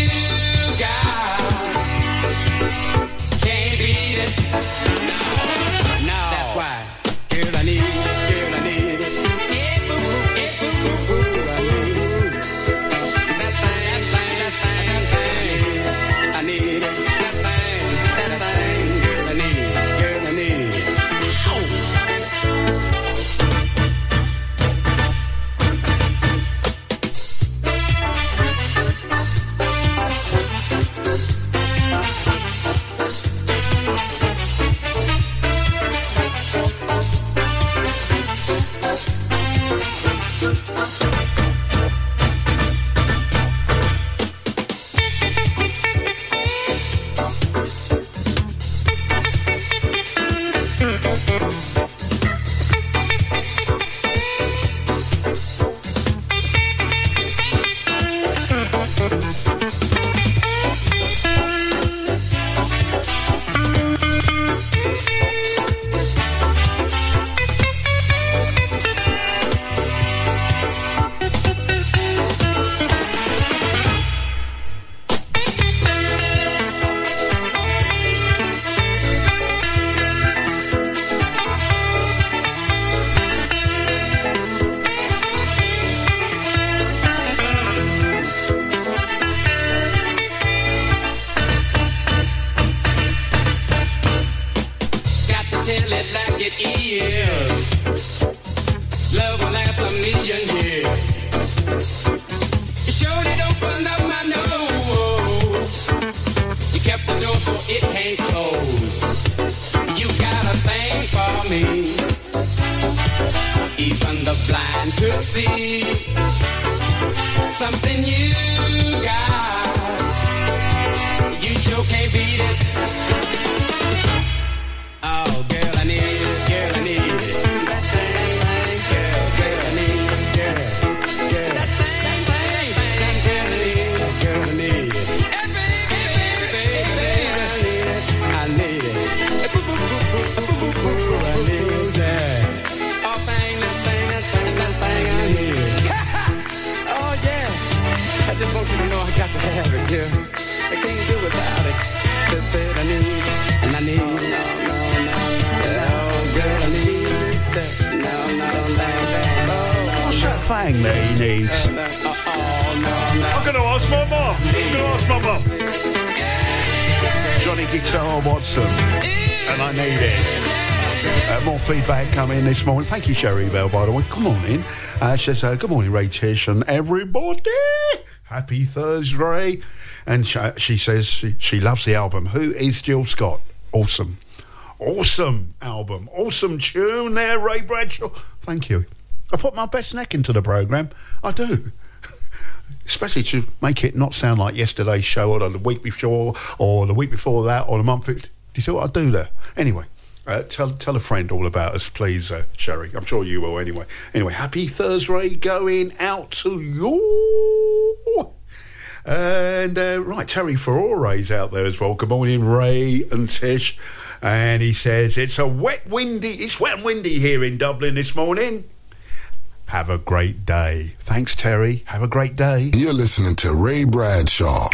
this morning. Thank you, Sherry Bell, by the way. On in. Uh, she says, uh, good morning, Ray Tish and everybody. Happy Thursday. And sh- she says she, she loves the album. Who is Jill Scott? Awesome. Awesome album. Awesome tune there, Ray Bradshaw. Thank you. I put my best neck into the programme. I do. Especially to make it not sound like yesterday's show or the week before or the week before that or the month. Do you see what I do there? Anyway. Uh, tell tell a friend all about us, please, uh, Sherry. I'm sure you will anyway. Anyway, happy Thursday going out to you. And uh, right, Terry Ferrore's out there as well. Good morning, Ray and Tish. And he says it's a wet, windy. It's wet and windy here in Dublin this morning. Have a great day. Thanks, Terry. Have a great day. You're listening to Ray Bradshaw.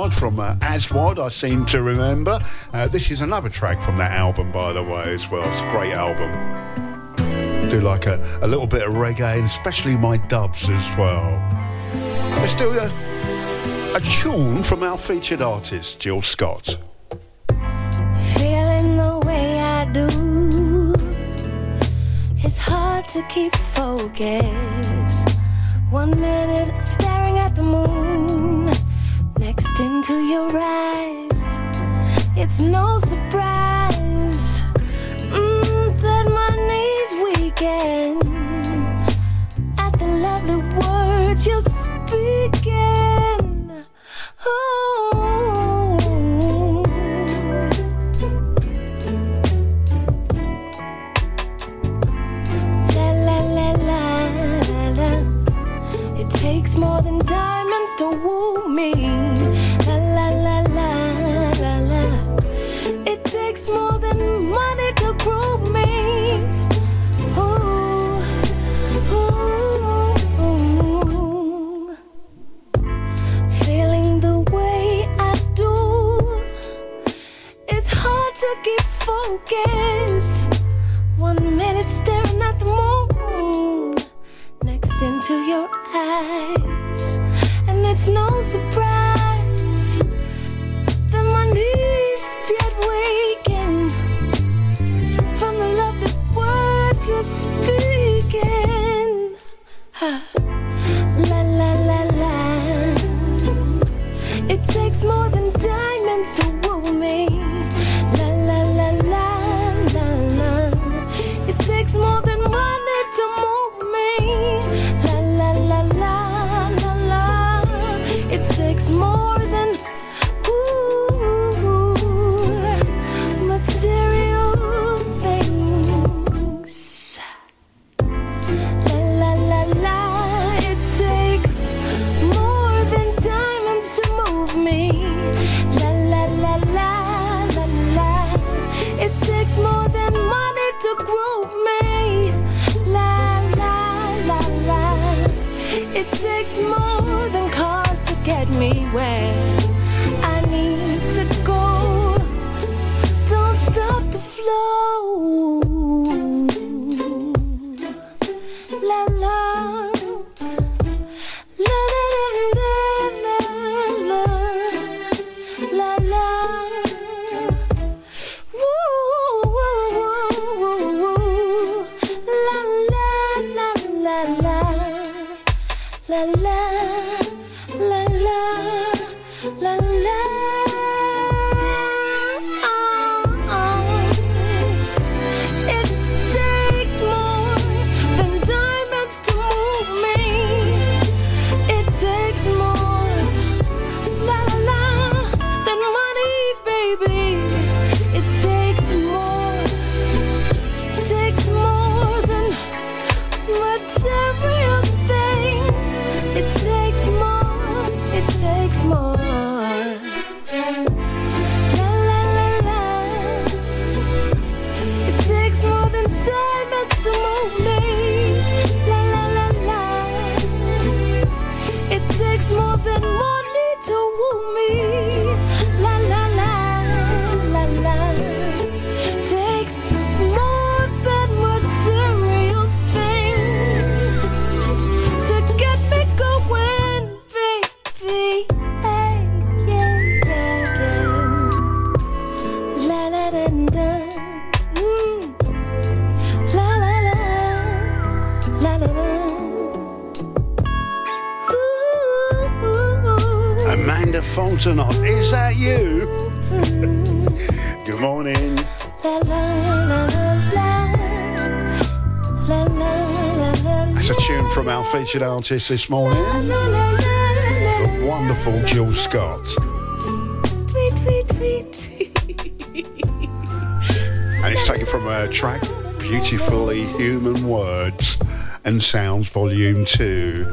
Bernard from uh, Aswad, I seem to remember. Uh, this is another track from that album, by the way, as well. It's a great album. Do like a, a little bit of reggae, and especially my dubs as well. Let's do a, a tune from our featured artist, Jill Scott. Feeling the way I do, it's hard to keep focused. takes more than artist this morning, the wonderful Jill Scott. Tweet, tweet, tweet. and it's taken from her track, Beautifully Human Words and Sounds Volume 2.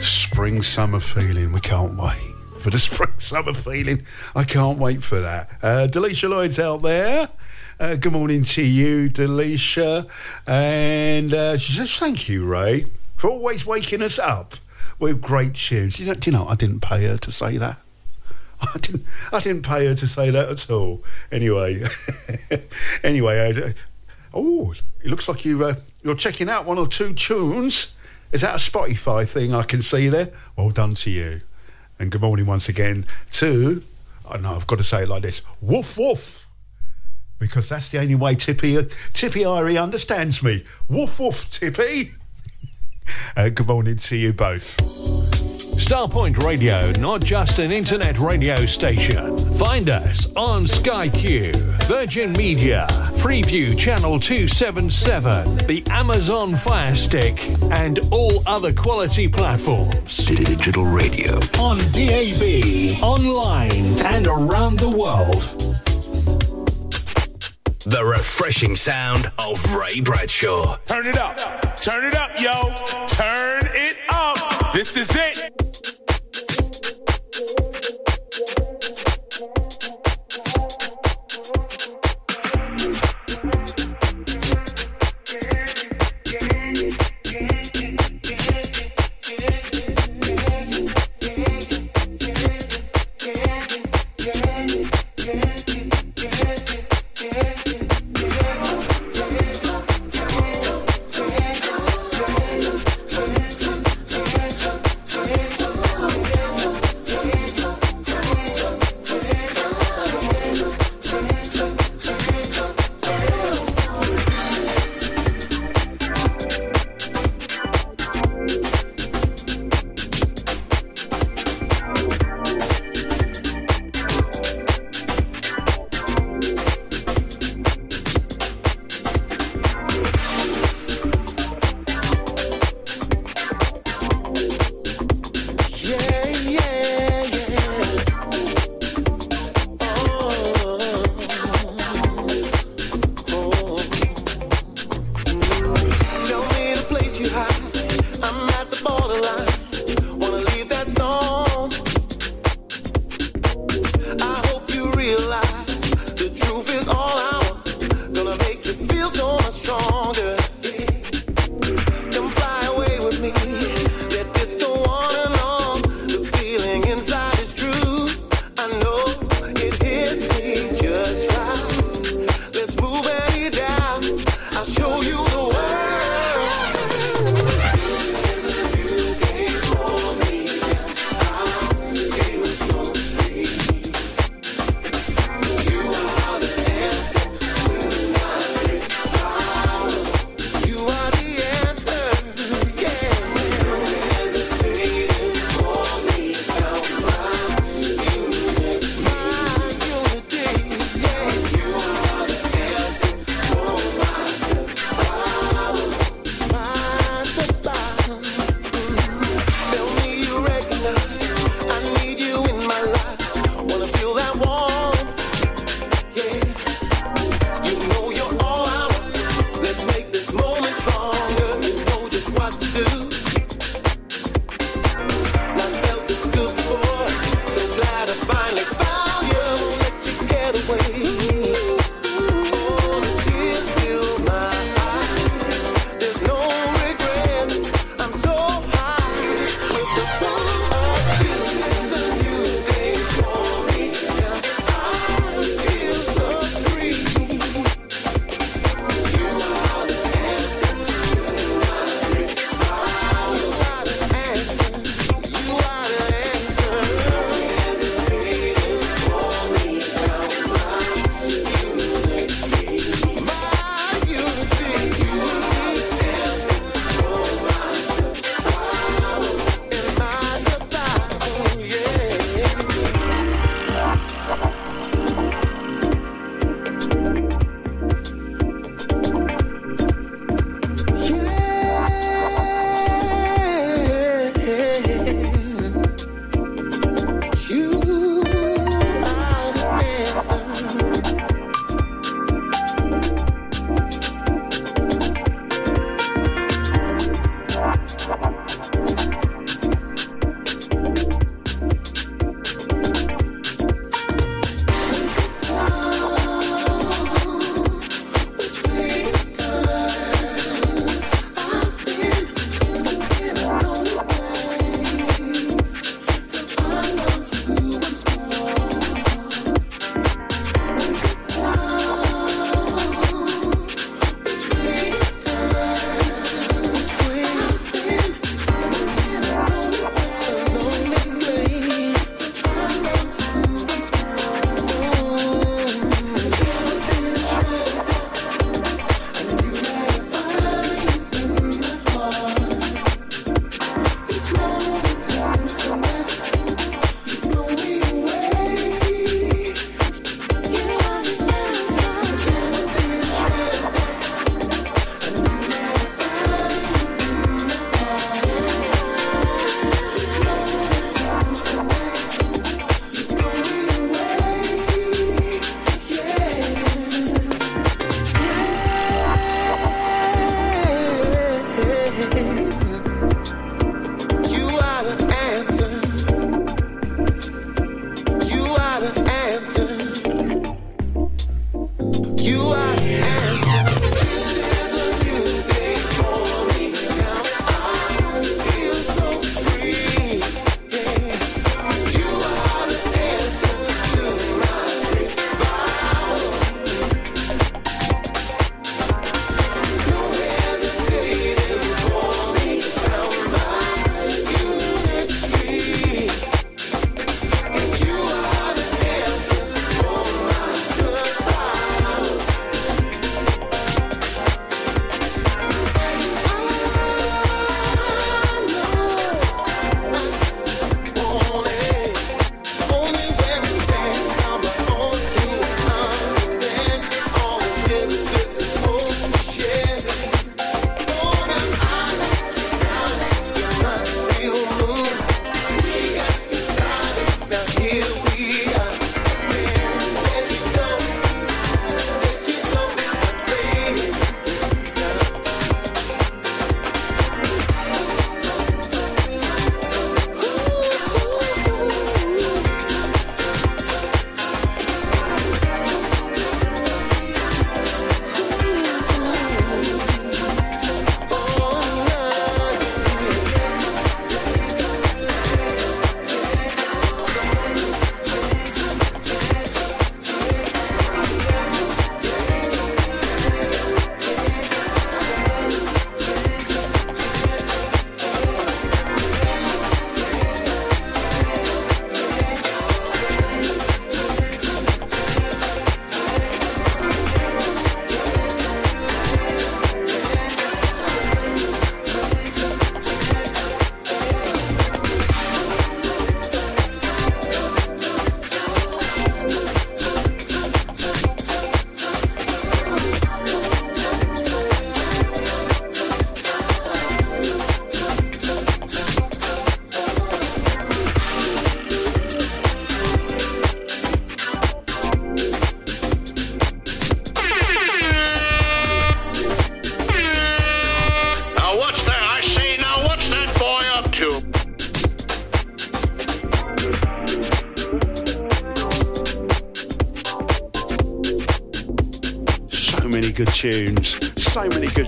Spring summer feeling, we can't wait for the spring summer feeling. I can't wait for that. Uh, Delisha Lloyd's out there. Uh, good morning to you, Delisha. And uh, she says, Thank you, Ray for always waking us up with great tunes. You know, do you know, I didn't pay her to say that. I didn't. I didn't pay her to say that at all. Anyway, anyway. Uh, oh, it looks like you uh, you're checking out one or two tunes. Is that a Spotify thing I can see there? Well done to you, and good morning once again to. I know I've got to say it like this. Woof woof, because that's the only way Tippy Tippy Irie understands me. Woof woof, Tippy. Uh, good morning to you both. Starpoint Radio, not just an internet radio station. Find us on Sky Q, Virgin Media, Freeview Channel 277, the Amazon Fire Stick, and all other quality platforms. Digital radio. On DAB, online, and around the world. The refreshing sound of Ray Bradshaw. Turn it up. Turn it up, yo. Turn it up. This is it.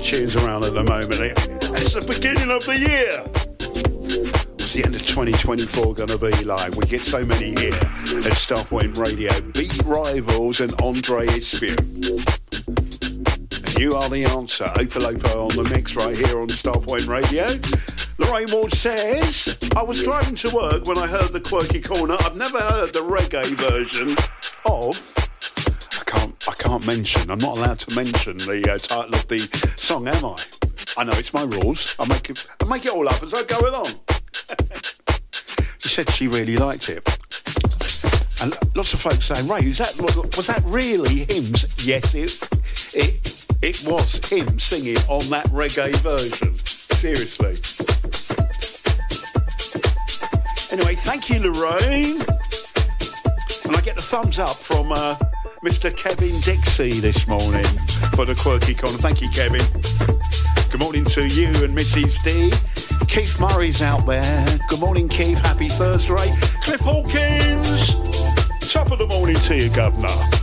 Tunes around at the moment. Eh? It- It's the beginning of the year. What's the end of 2024 going to be like? We get so many here at Starpoint Radio. Beat Rivals and Andre. And you are the answer. Opolopo on the mix right here on Starpoint Radio. Lorraine Ward says, I was driving to work when I heard the quirky corner. I've never heard the reggae version mention. I'm not allowed to mention the uh, title of the song, am I? I know it's my rules. I make it I make it all up as I go along. she said she really liked it. And lots of folks saying, Ray, is that was that really him? Yes, it it it was him singing on that reggae version. Seriously. Anyway, thank you, Lorraine. And I get the thumbs up from uh, Mr. Kevin Dixie this morning for the quirky corner. Thank you, Kevin. Good morning to you and Mrs. D. Keith Murray's out there. Good morning, Keith. Happy Thursday. Cliff Hawkins. Top of the morning to you, Governor.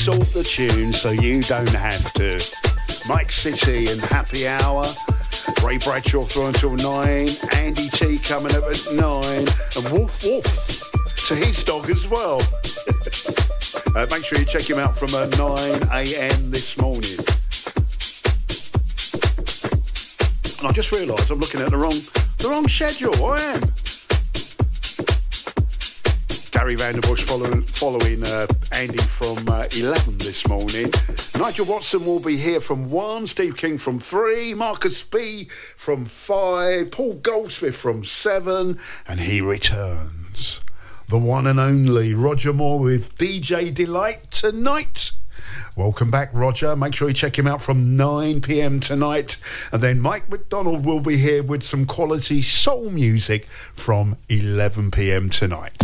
Sort the tune so you don't have to. Mike City and Happy Hour. Ray Bradshaw through until nine. Andy T coming up at nine. And Wolf Wolf to his dog as well. uh, make sure you check him out from uh, 9 a.m. this morning. And I just realised I'm looking at the wrong the wrong schedule. I am. Gary Vanderbush following, following uh, Andy from uh, 11 this morning. Nigel Watson will be here from 1, Steve King from 3, Marcus B from 5, Paul Goldsmith from 7, and he returns. The one and only Roger Moore with DJ Delight tonight. Welcome back, Roger. Make sure you check him out from 9 pm tonight. And then Mike McDonald will be here with some quality soul music from 11 pm tonight.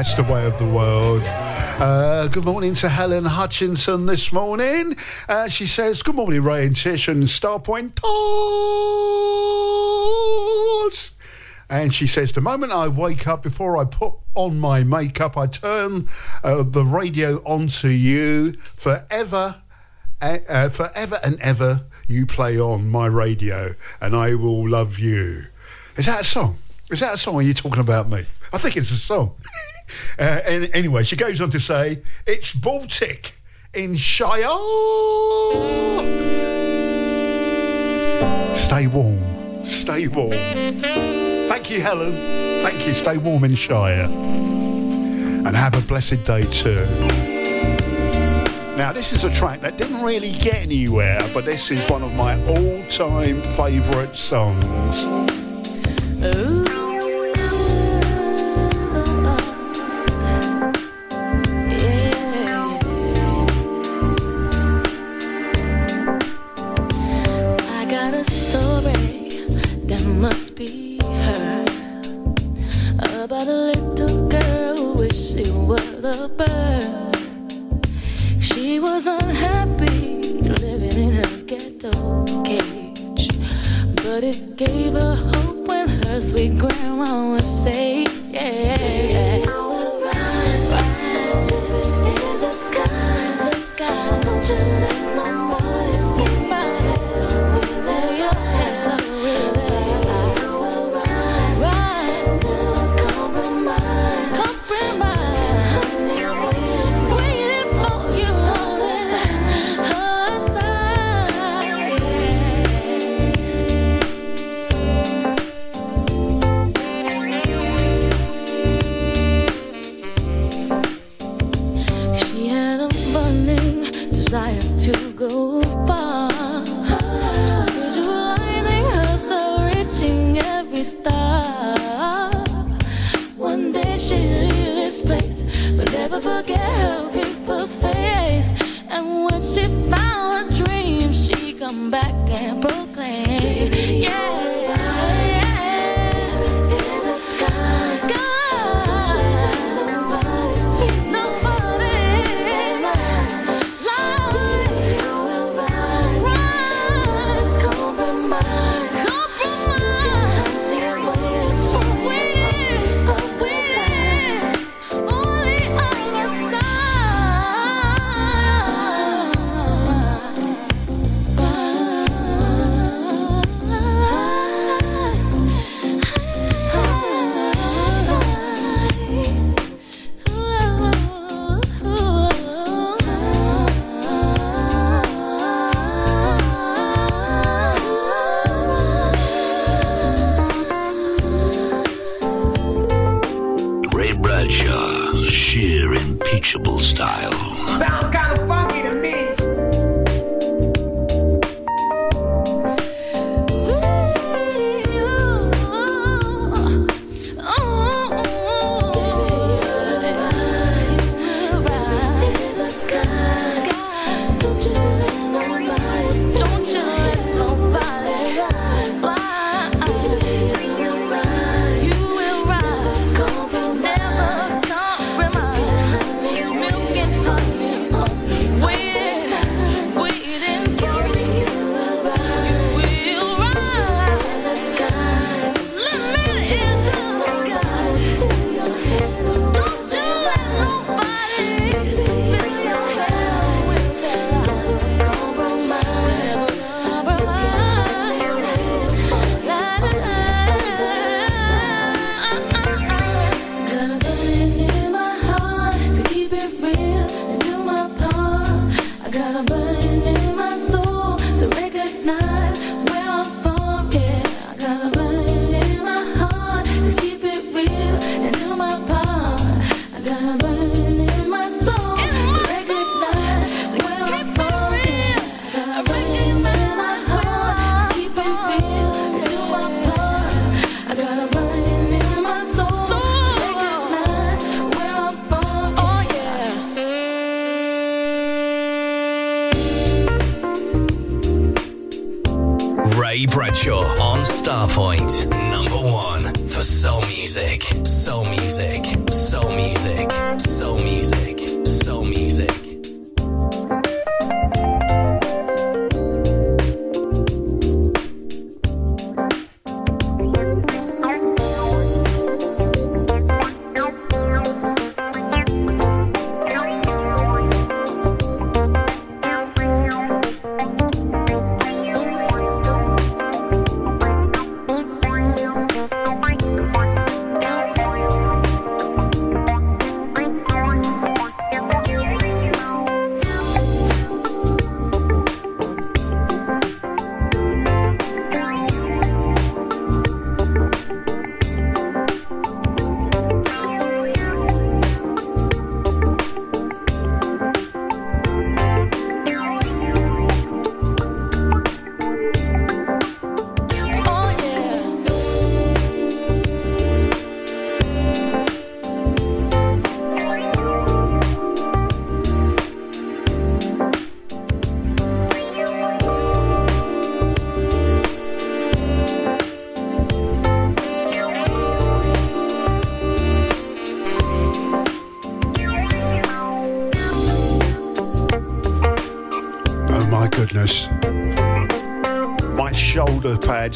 That's the way of the world. Uh, good morning to Helen Hutchinson this morning. Uh, she says, Good morning, Ray and Tish and Starpoint Tours. And she says, The moment I wake up, before I put on my makeup, I turn uh, the radio on to you forever. Uh, uh, forever and ever, you play on my radio, and I will love you. Is that a song? Is that a song? Are you talking about me? I think it's a song. Uh, and anyway, she goes on to say, "It's Baltic in Shire." Stay warm. Stay warm. Thank you, Helen. Thank you. Stay warm in Shire. And have a blessed day too. Now, this is a track that didn't really get anywhere, but this is one of my all time favourite songs. I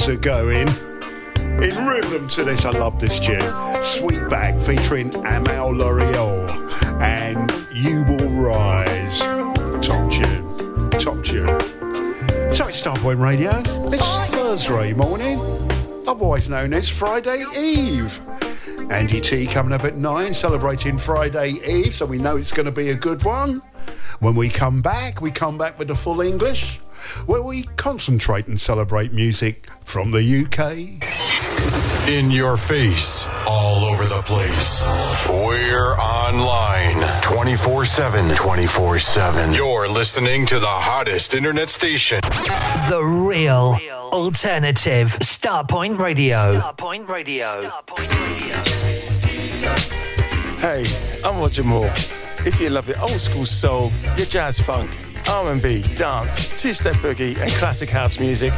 are going. In rhythm to this, I love this tune. Sweetback featuring Amel Larrieux and You Will Rise. Top tune. Top tune. So it's Starpoint Radio. It's Thursday morning, otherwise known as Friday Eve. Andy T coming up at nine, celebrating Friday Eve, so we know it's going to be a good one. When we come back, we come back with the full English, where we concentrate and celebrate music from the UK. In your face, all over the place. We're online 24 7. 24 7. You're listening to the hottest internet station. The real alternative Starpoint Radio. Starpoint Radio. Hey, I'm Roger Moore. If you love your old school soul, your jazz funk, R&B, dance, two-step boogie and classic house music,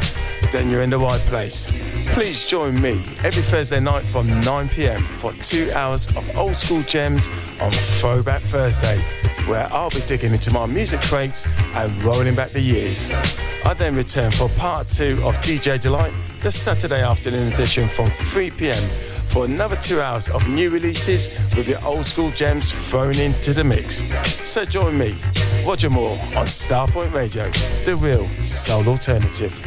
then you're in the right place. Please join me every Thursday night from 9pm for two hours of old school gems on Throwback Thursday, where I'll be digging into my music crates and rolling back the years. I then return for part two of DJ Delight, the Saturday afternoon edition from 3pm for another two hours of new releases with your old school gems thrown into the mix. So join me, Roger Moore, on Starpoint Radio, the real soul alternative.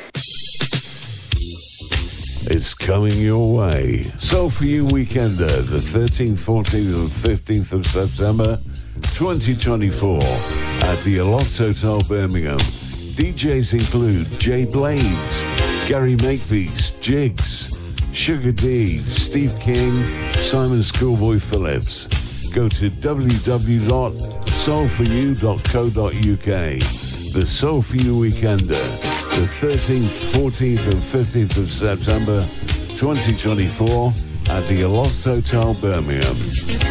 It's coming your way. Soul for You, Weekender, uh, the 13th, 14th, and 15th of September 2024 at the Aloft Hotel, Birmingham. DJs include Jay Blades, Gary Makepeace, Jigs, Sugar D, Steve King, Simon Schoolboy Phillips. Go to www.soulforyou.co.uk. The Soul for You Weekender, the 13th, 14th, and 15th of September 2024 at the Aloft Hotel, Birmingham.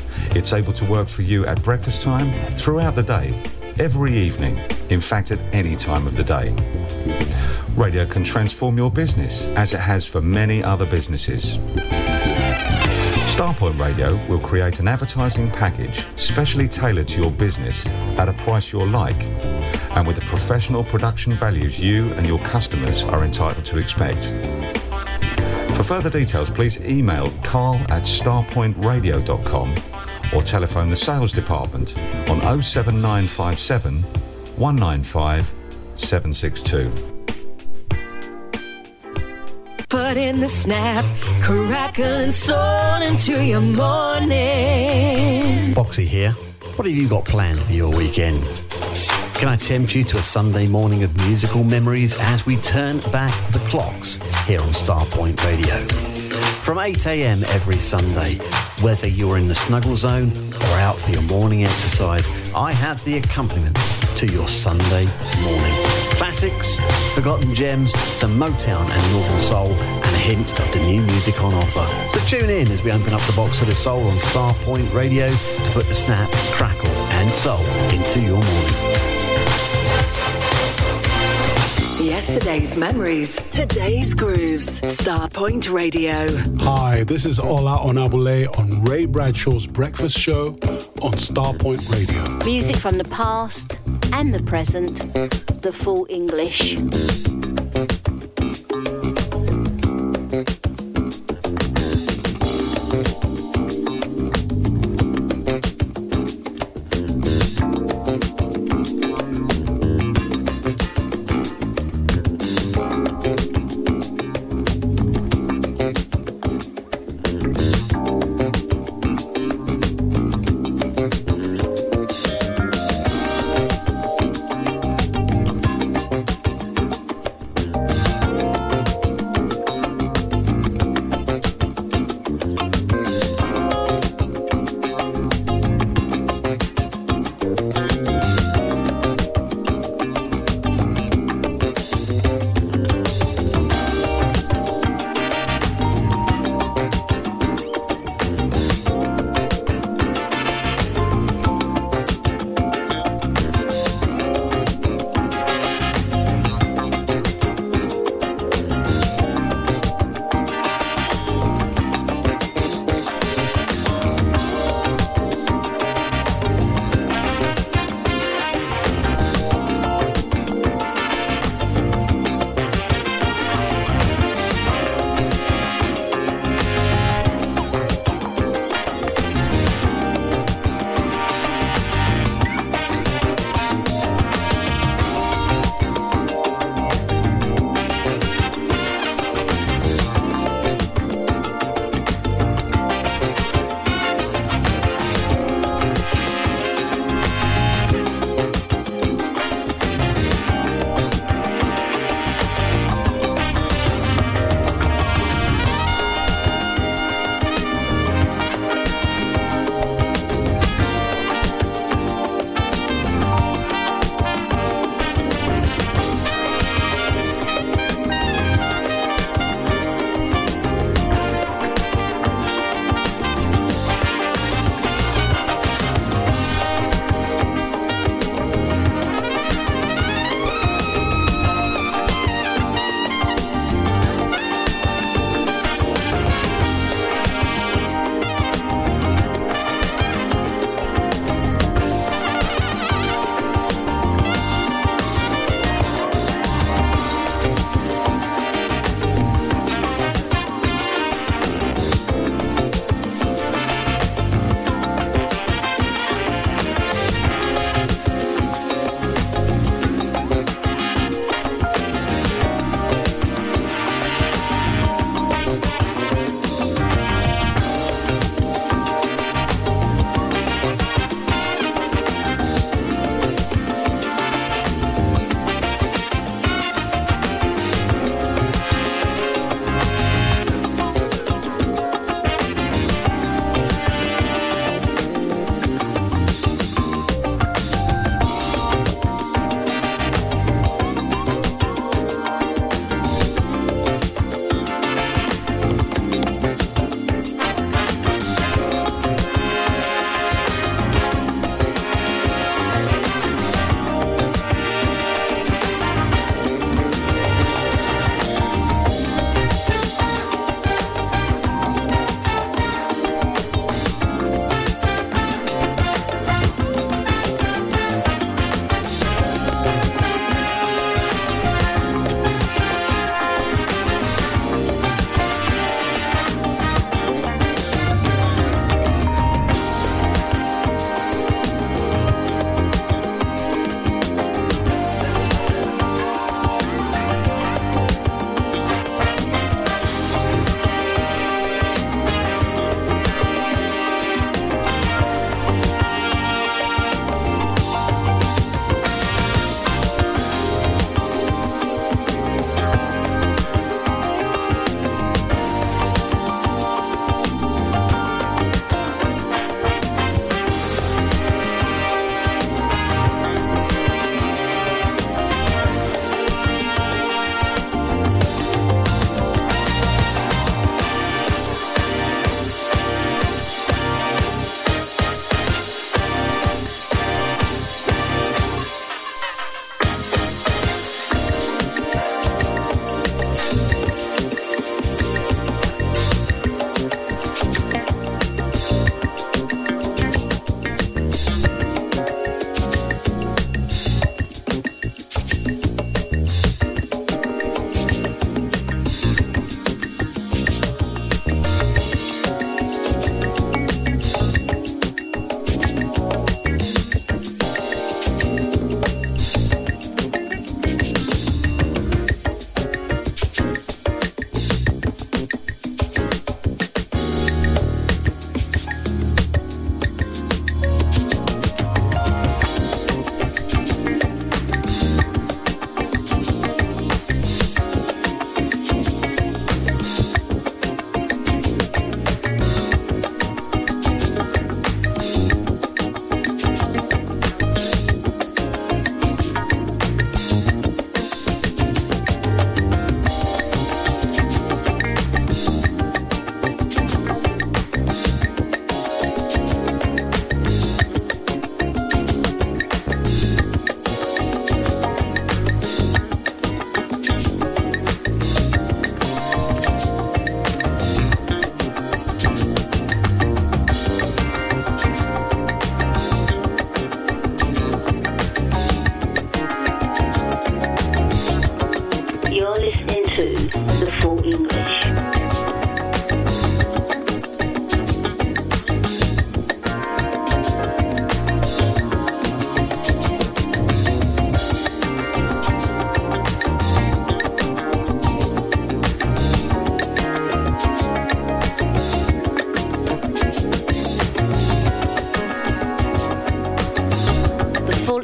It's able to work for you at breakfast time, throughout the day, every evening, in fact, at any time of the day. Radio can transform your business as it has for many other businesses. Starpoint Radio will create an advertising package specially tailored to your business at a price you'll like and with the professional production values you and your customers are entitled to expect. For further details, please email carl at starpointradio.com or telephone the sales department on 07957 195 762. Put in the snap, crackle and soul into your morning. Boxy here. What have you got planned for your weekend? Can I tempt you to a Sunday morning of musical memories as we turn back the clocks here on Starpoint Radio? From 8am every Sunday, whether you're in the snuggle zone or out for your morning exercise, I have the accompaniment to your Sunday morning. Classics, forgotten gems, some Motown and Northern Soul, and a hint of the new music on offer. So tune in as we open up the box of the soul on Starpoint Radio to put the snap, crackle, and soul into your morning. Yesterday's memories, today's grooves. Starpoint Radio. Hi, this is Ola Onabule on Ray Bradshaw's Breakfast Show on Starpoint Radio. Music from the past and the present, the full English.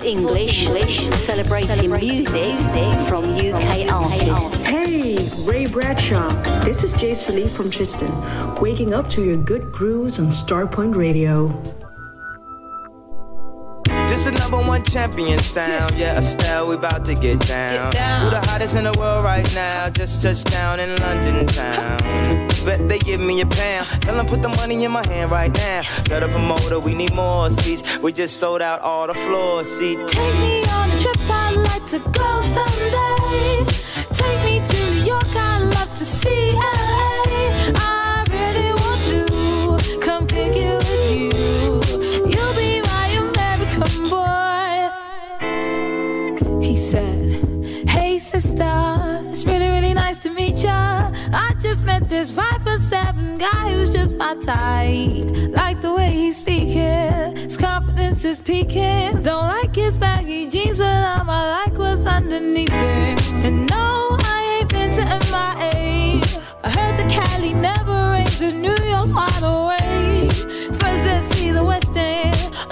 English, celebrating music from UK artists. Hey, Ray Bradshaw. This is Jason Lee from Tristan, waking up to your good grooves on Starpoint Radio. This is number one champion sound. Yeah, Estelle, we about to get down. Who the hottest in the world right now? Just touched down in London town. Bet they give me a pound. Tell them put the money in my hand right now. Set up a motor, we need more seats. We just sold out all the floor seats. Take me on a trip, I'd like to go someday. Met this five foot seven guy who's just my type. Like the way he's speaking, his confidence is peaking. Don't like his baggy jeans, but I'ma like what's underneath it. And no, I ain't been to MIA. I heard the Cali never rains, and New York's wide awake.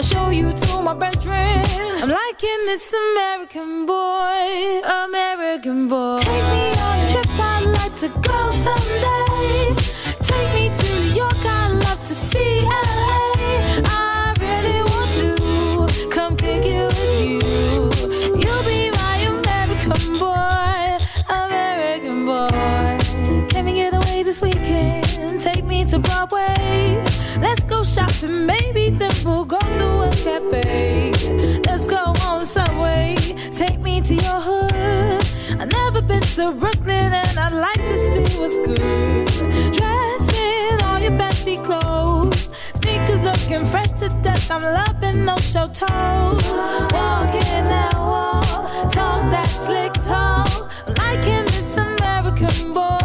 Show you to my bedroom. I'm liking this American boy, American boy. Take me on a trip, I'd like to go someday. To Broadway. Let's go shopping, maybe then we'll go to a cafe. Let's go on the subway. Take me to your hood. I've never been to Brooklyn and I'd like to see what's good. Dressed in all your fancy clothes. Sneakers looking fresh to death. I'm loving no show toes. Walking that wall. Talk that slick talk. Liking this American boy.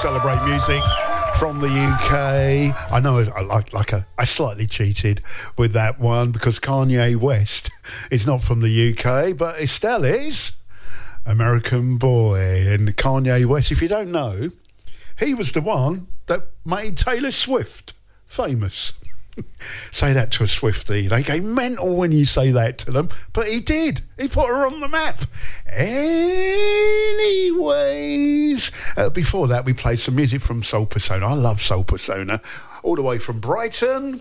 Celebrate music from the UK. I know I like like a, I slightly cheated with that one because Kanye West is not from the UK, but Estelle is. American boy and Kanye West. If you don't know, he was the one that made Taylor Swift famous. say that to a Swifty. They go mental when you say that to them, but he did. He put her on the map. Anyways, uh, before that, we played some music from Soul Persona. I love Soul Persona. All the way from Brighton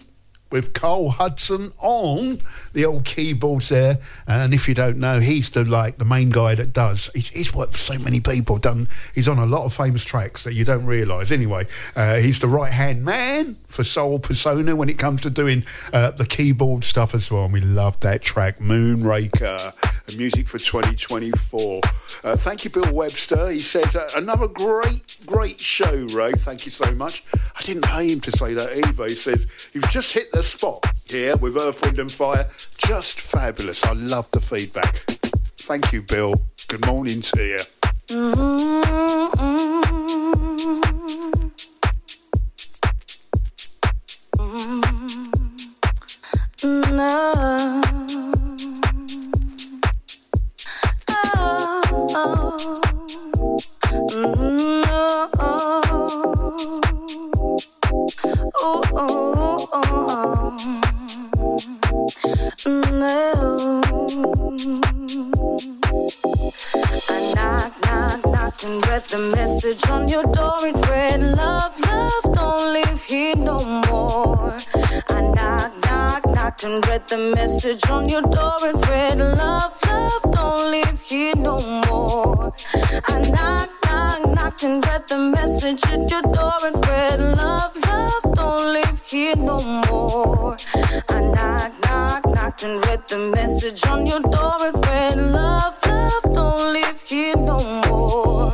with Cole Hudson on the old keyboards there. And if you don't know, he's the like the main guy that does. He's, he's worked for so many people. Done. He's on a lot of famous tracks that you don't realise. Anyway, uh, he's the right hand man for Soul Persona when it comes to doing uh, the keyboard stuff as well. And we love that track, Moonraker. music for 2024. Uh, thank you, Bill Webster. He says, uh, another great, great show, Ray. Thank you so much. I didn't pay him to say that either. He says, you've just hit the spot here with Earth, Wind and Fire. Just fabulous. I love the feedback. Thank you, Bill. Good morning to you. Mm-hmm. Oh, no. Oh, oh, oh. oh, oh. No. More. I knock, knock, and read the message on your door. It read, Love, love, don't live here no more. I knock, knock, knocked and read the message on your door. And at. Read, Love, love, don't live here no more.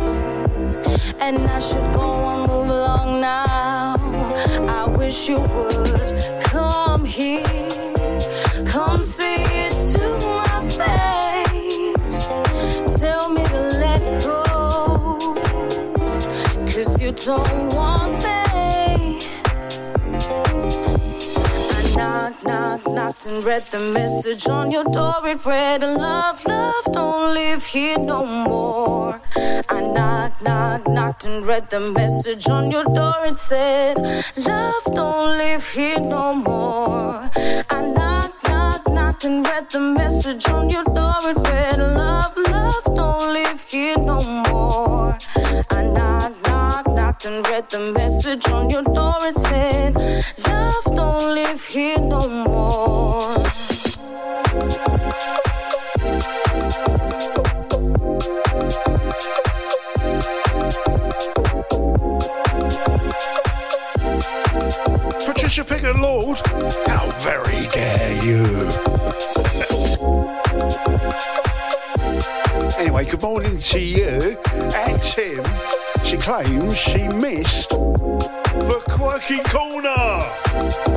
And I should go on, move along now. I wish you would come here, come see it to my face. Tell me to let go, cause you don't want knock, knock, knocked and read the message on your door. It read, Love, love, don't live here no more. I knock, knock, knocked and read the message on your door. It said, Love, don't live here no more. I knock, knock, knocked and read the message on your door. It read, Love, love, don't live here no more. I knock, knock, knocked and read the message on your door. It said, Love, don't live no more. Patricia Pickett Lord, how very dare you? anyway, good morning to you and Tim. She claims she missed the quirky corner.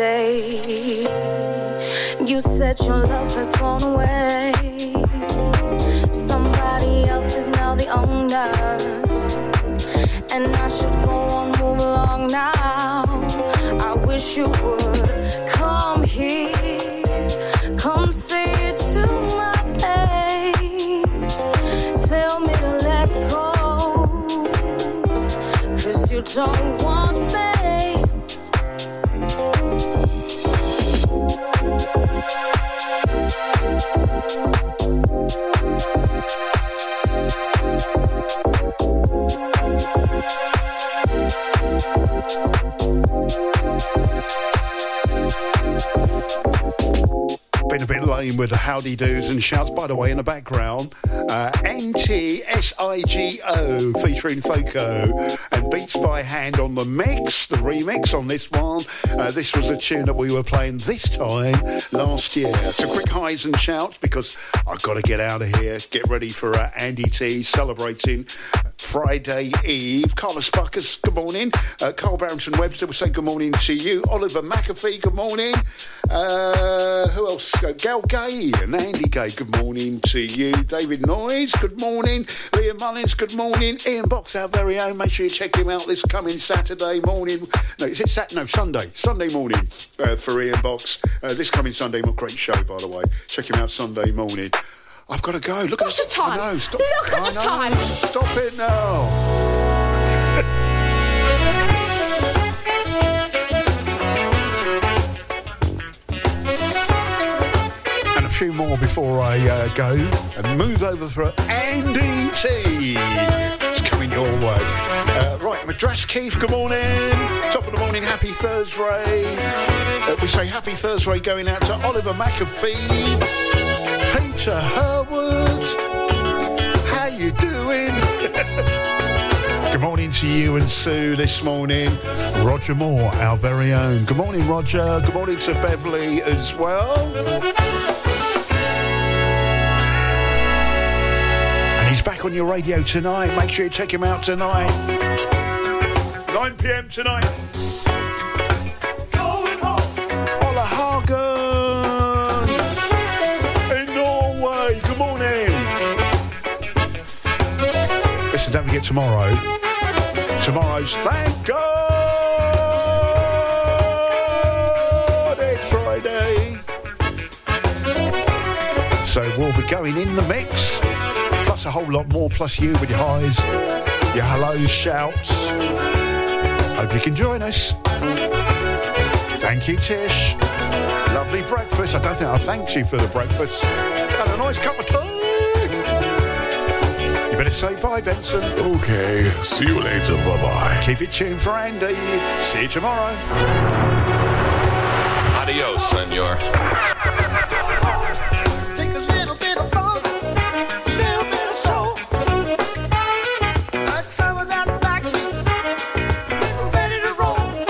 Day. You said your love has gone away. Somebody else is now the owner. And I should go on, move along now. I wish you would come here, come see it to my face. Tell me to let go, cause you don't With the howdy doos and shouts. By the way, in the background, uh, NT SIGO featuring Foco and Beats by Hand on the mix, the remix on this one. Uh, this was a tune that we were playing this time last year. So quick highs and shouts because I've got to get out of here. Get ready for uh, Andy T celebrating Friday Eve. Carlos Buckers, good morning. Uh, Carl Barrington Webster will say good morning to you. Oliver McAfee, good morning. Uh, who else? Gal Gay and Andy Gay, good morning to you. David Noyes, good morning. Liam Mullins, good morning. Ian Box, our very own. Make sure you check him out this coming Saturday morning. No, is it Sat? No, Sunday. Sunday morning uh, for Ian Box. Uh, this coming Sunday. Great show, by the way. Check him out Sunday morning. I've got to go. Look What's at the time? I know. Stop. Look at I the know. time. Stop it now. and a few more before I uh, go and move over for Andy T. It's coming your way. Uh, right, Madras Keith, good morning. Top of the morning, happy Thursday. Uh, we say happy Thursday going out to Oliver McAfee, Peter Herwood. How you doing? Good morning to you and Sue this morning. Roger Moore, our very own. Good morning, Roger. Good morning to Beverly as well. And he's back on your radio tonight. Make sure you check him out tonight. 9 p.m. tonight. Listen, don't forget tomorrow. Tomorrow's thank God it's Friday. So we'll be going in the mix, plus a whole lot more, plus you with your highs, your hellos, shouts. Hope you can join us. Thank you, Tish. Lovely breakfast. I don't think I thanked you for the breakfast. And a nice cup of tea. You better say bye, Benson. Okay, see you later. Bye bye. Keep it tuned for Andy. See you tomorrow. Adios, senor.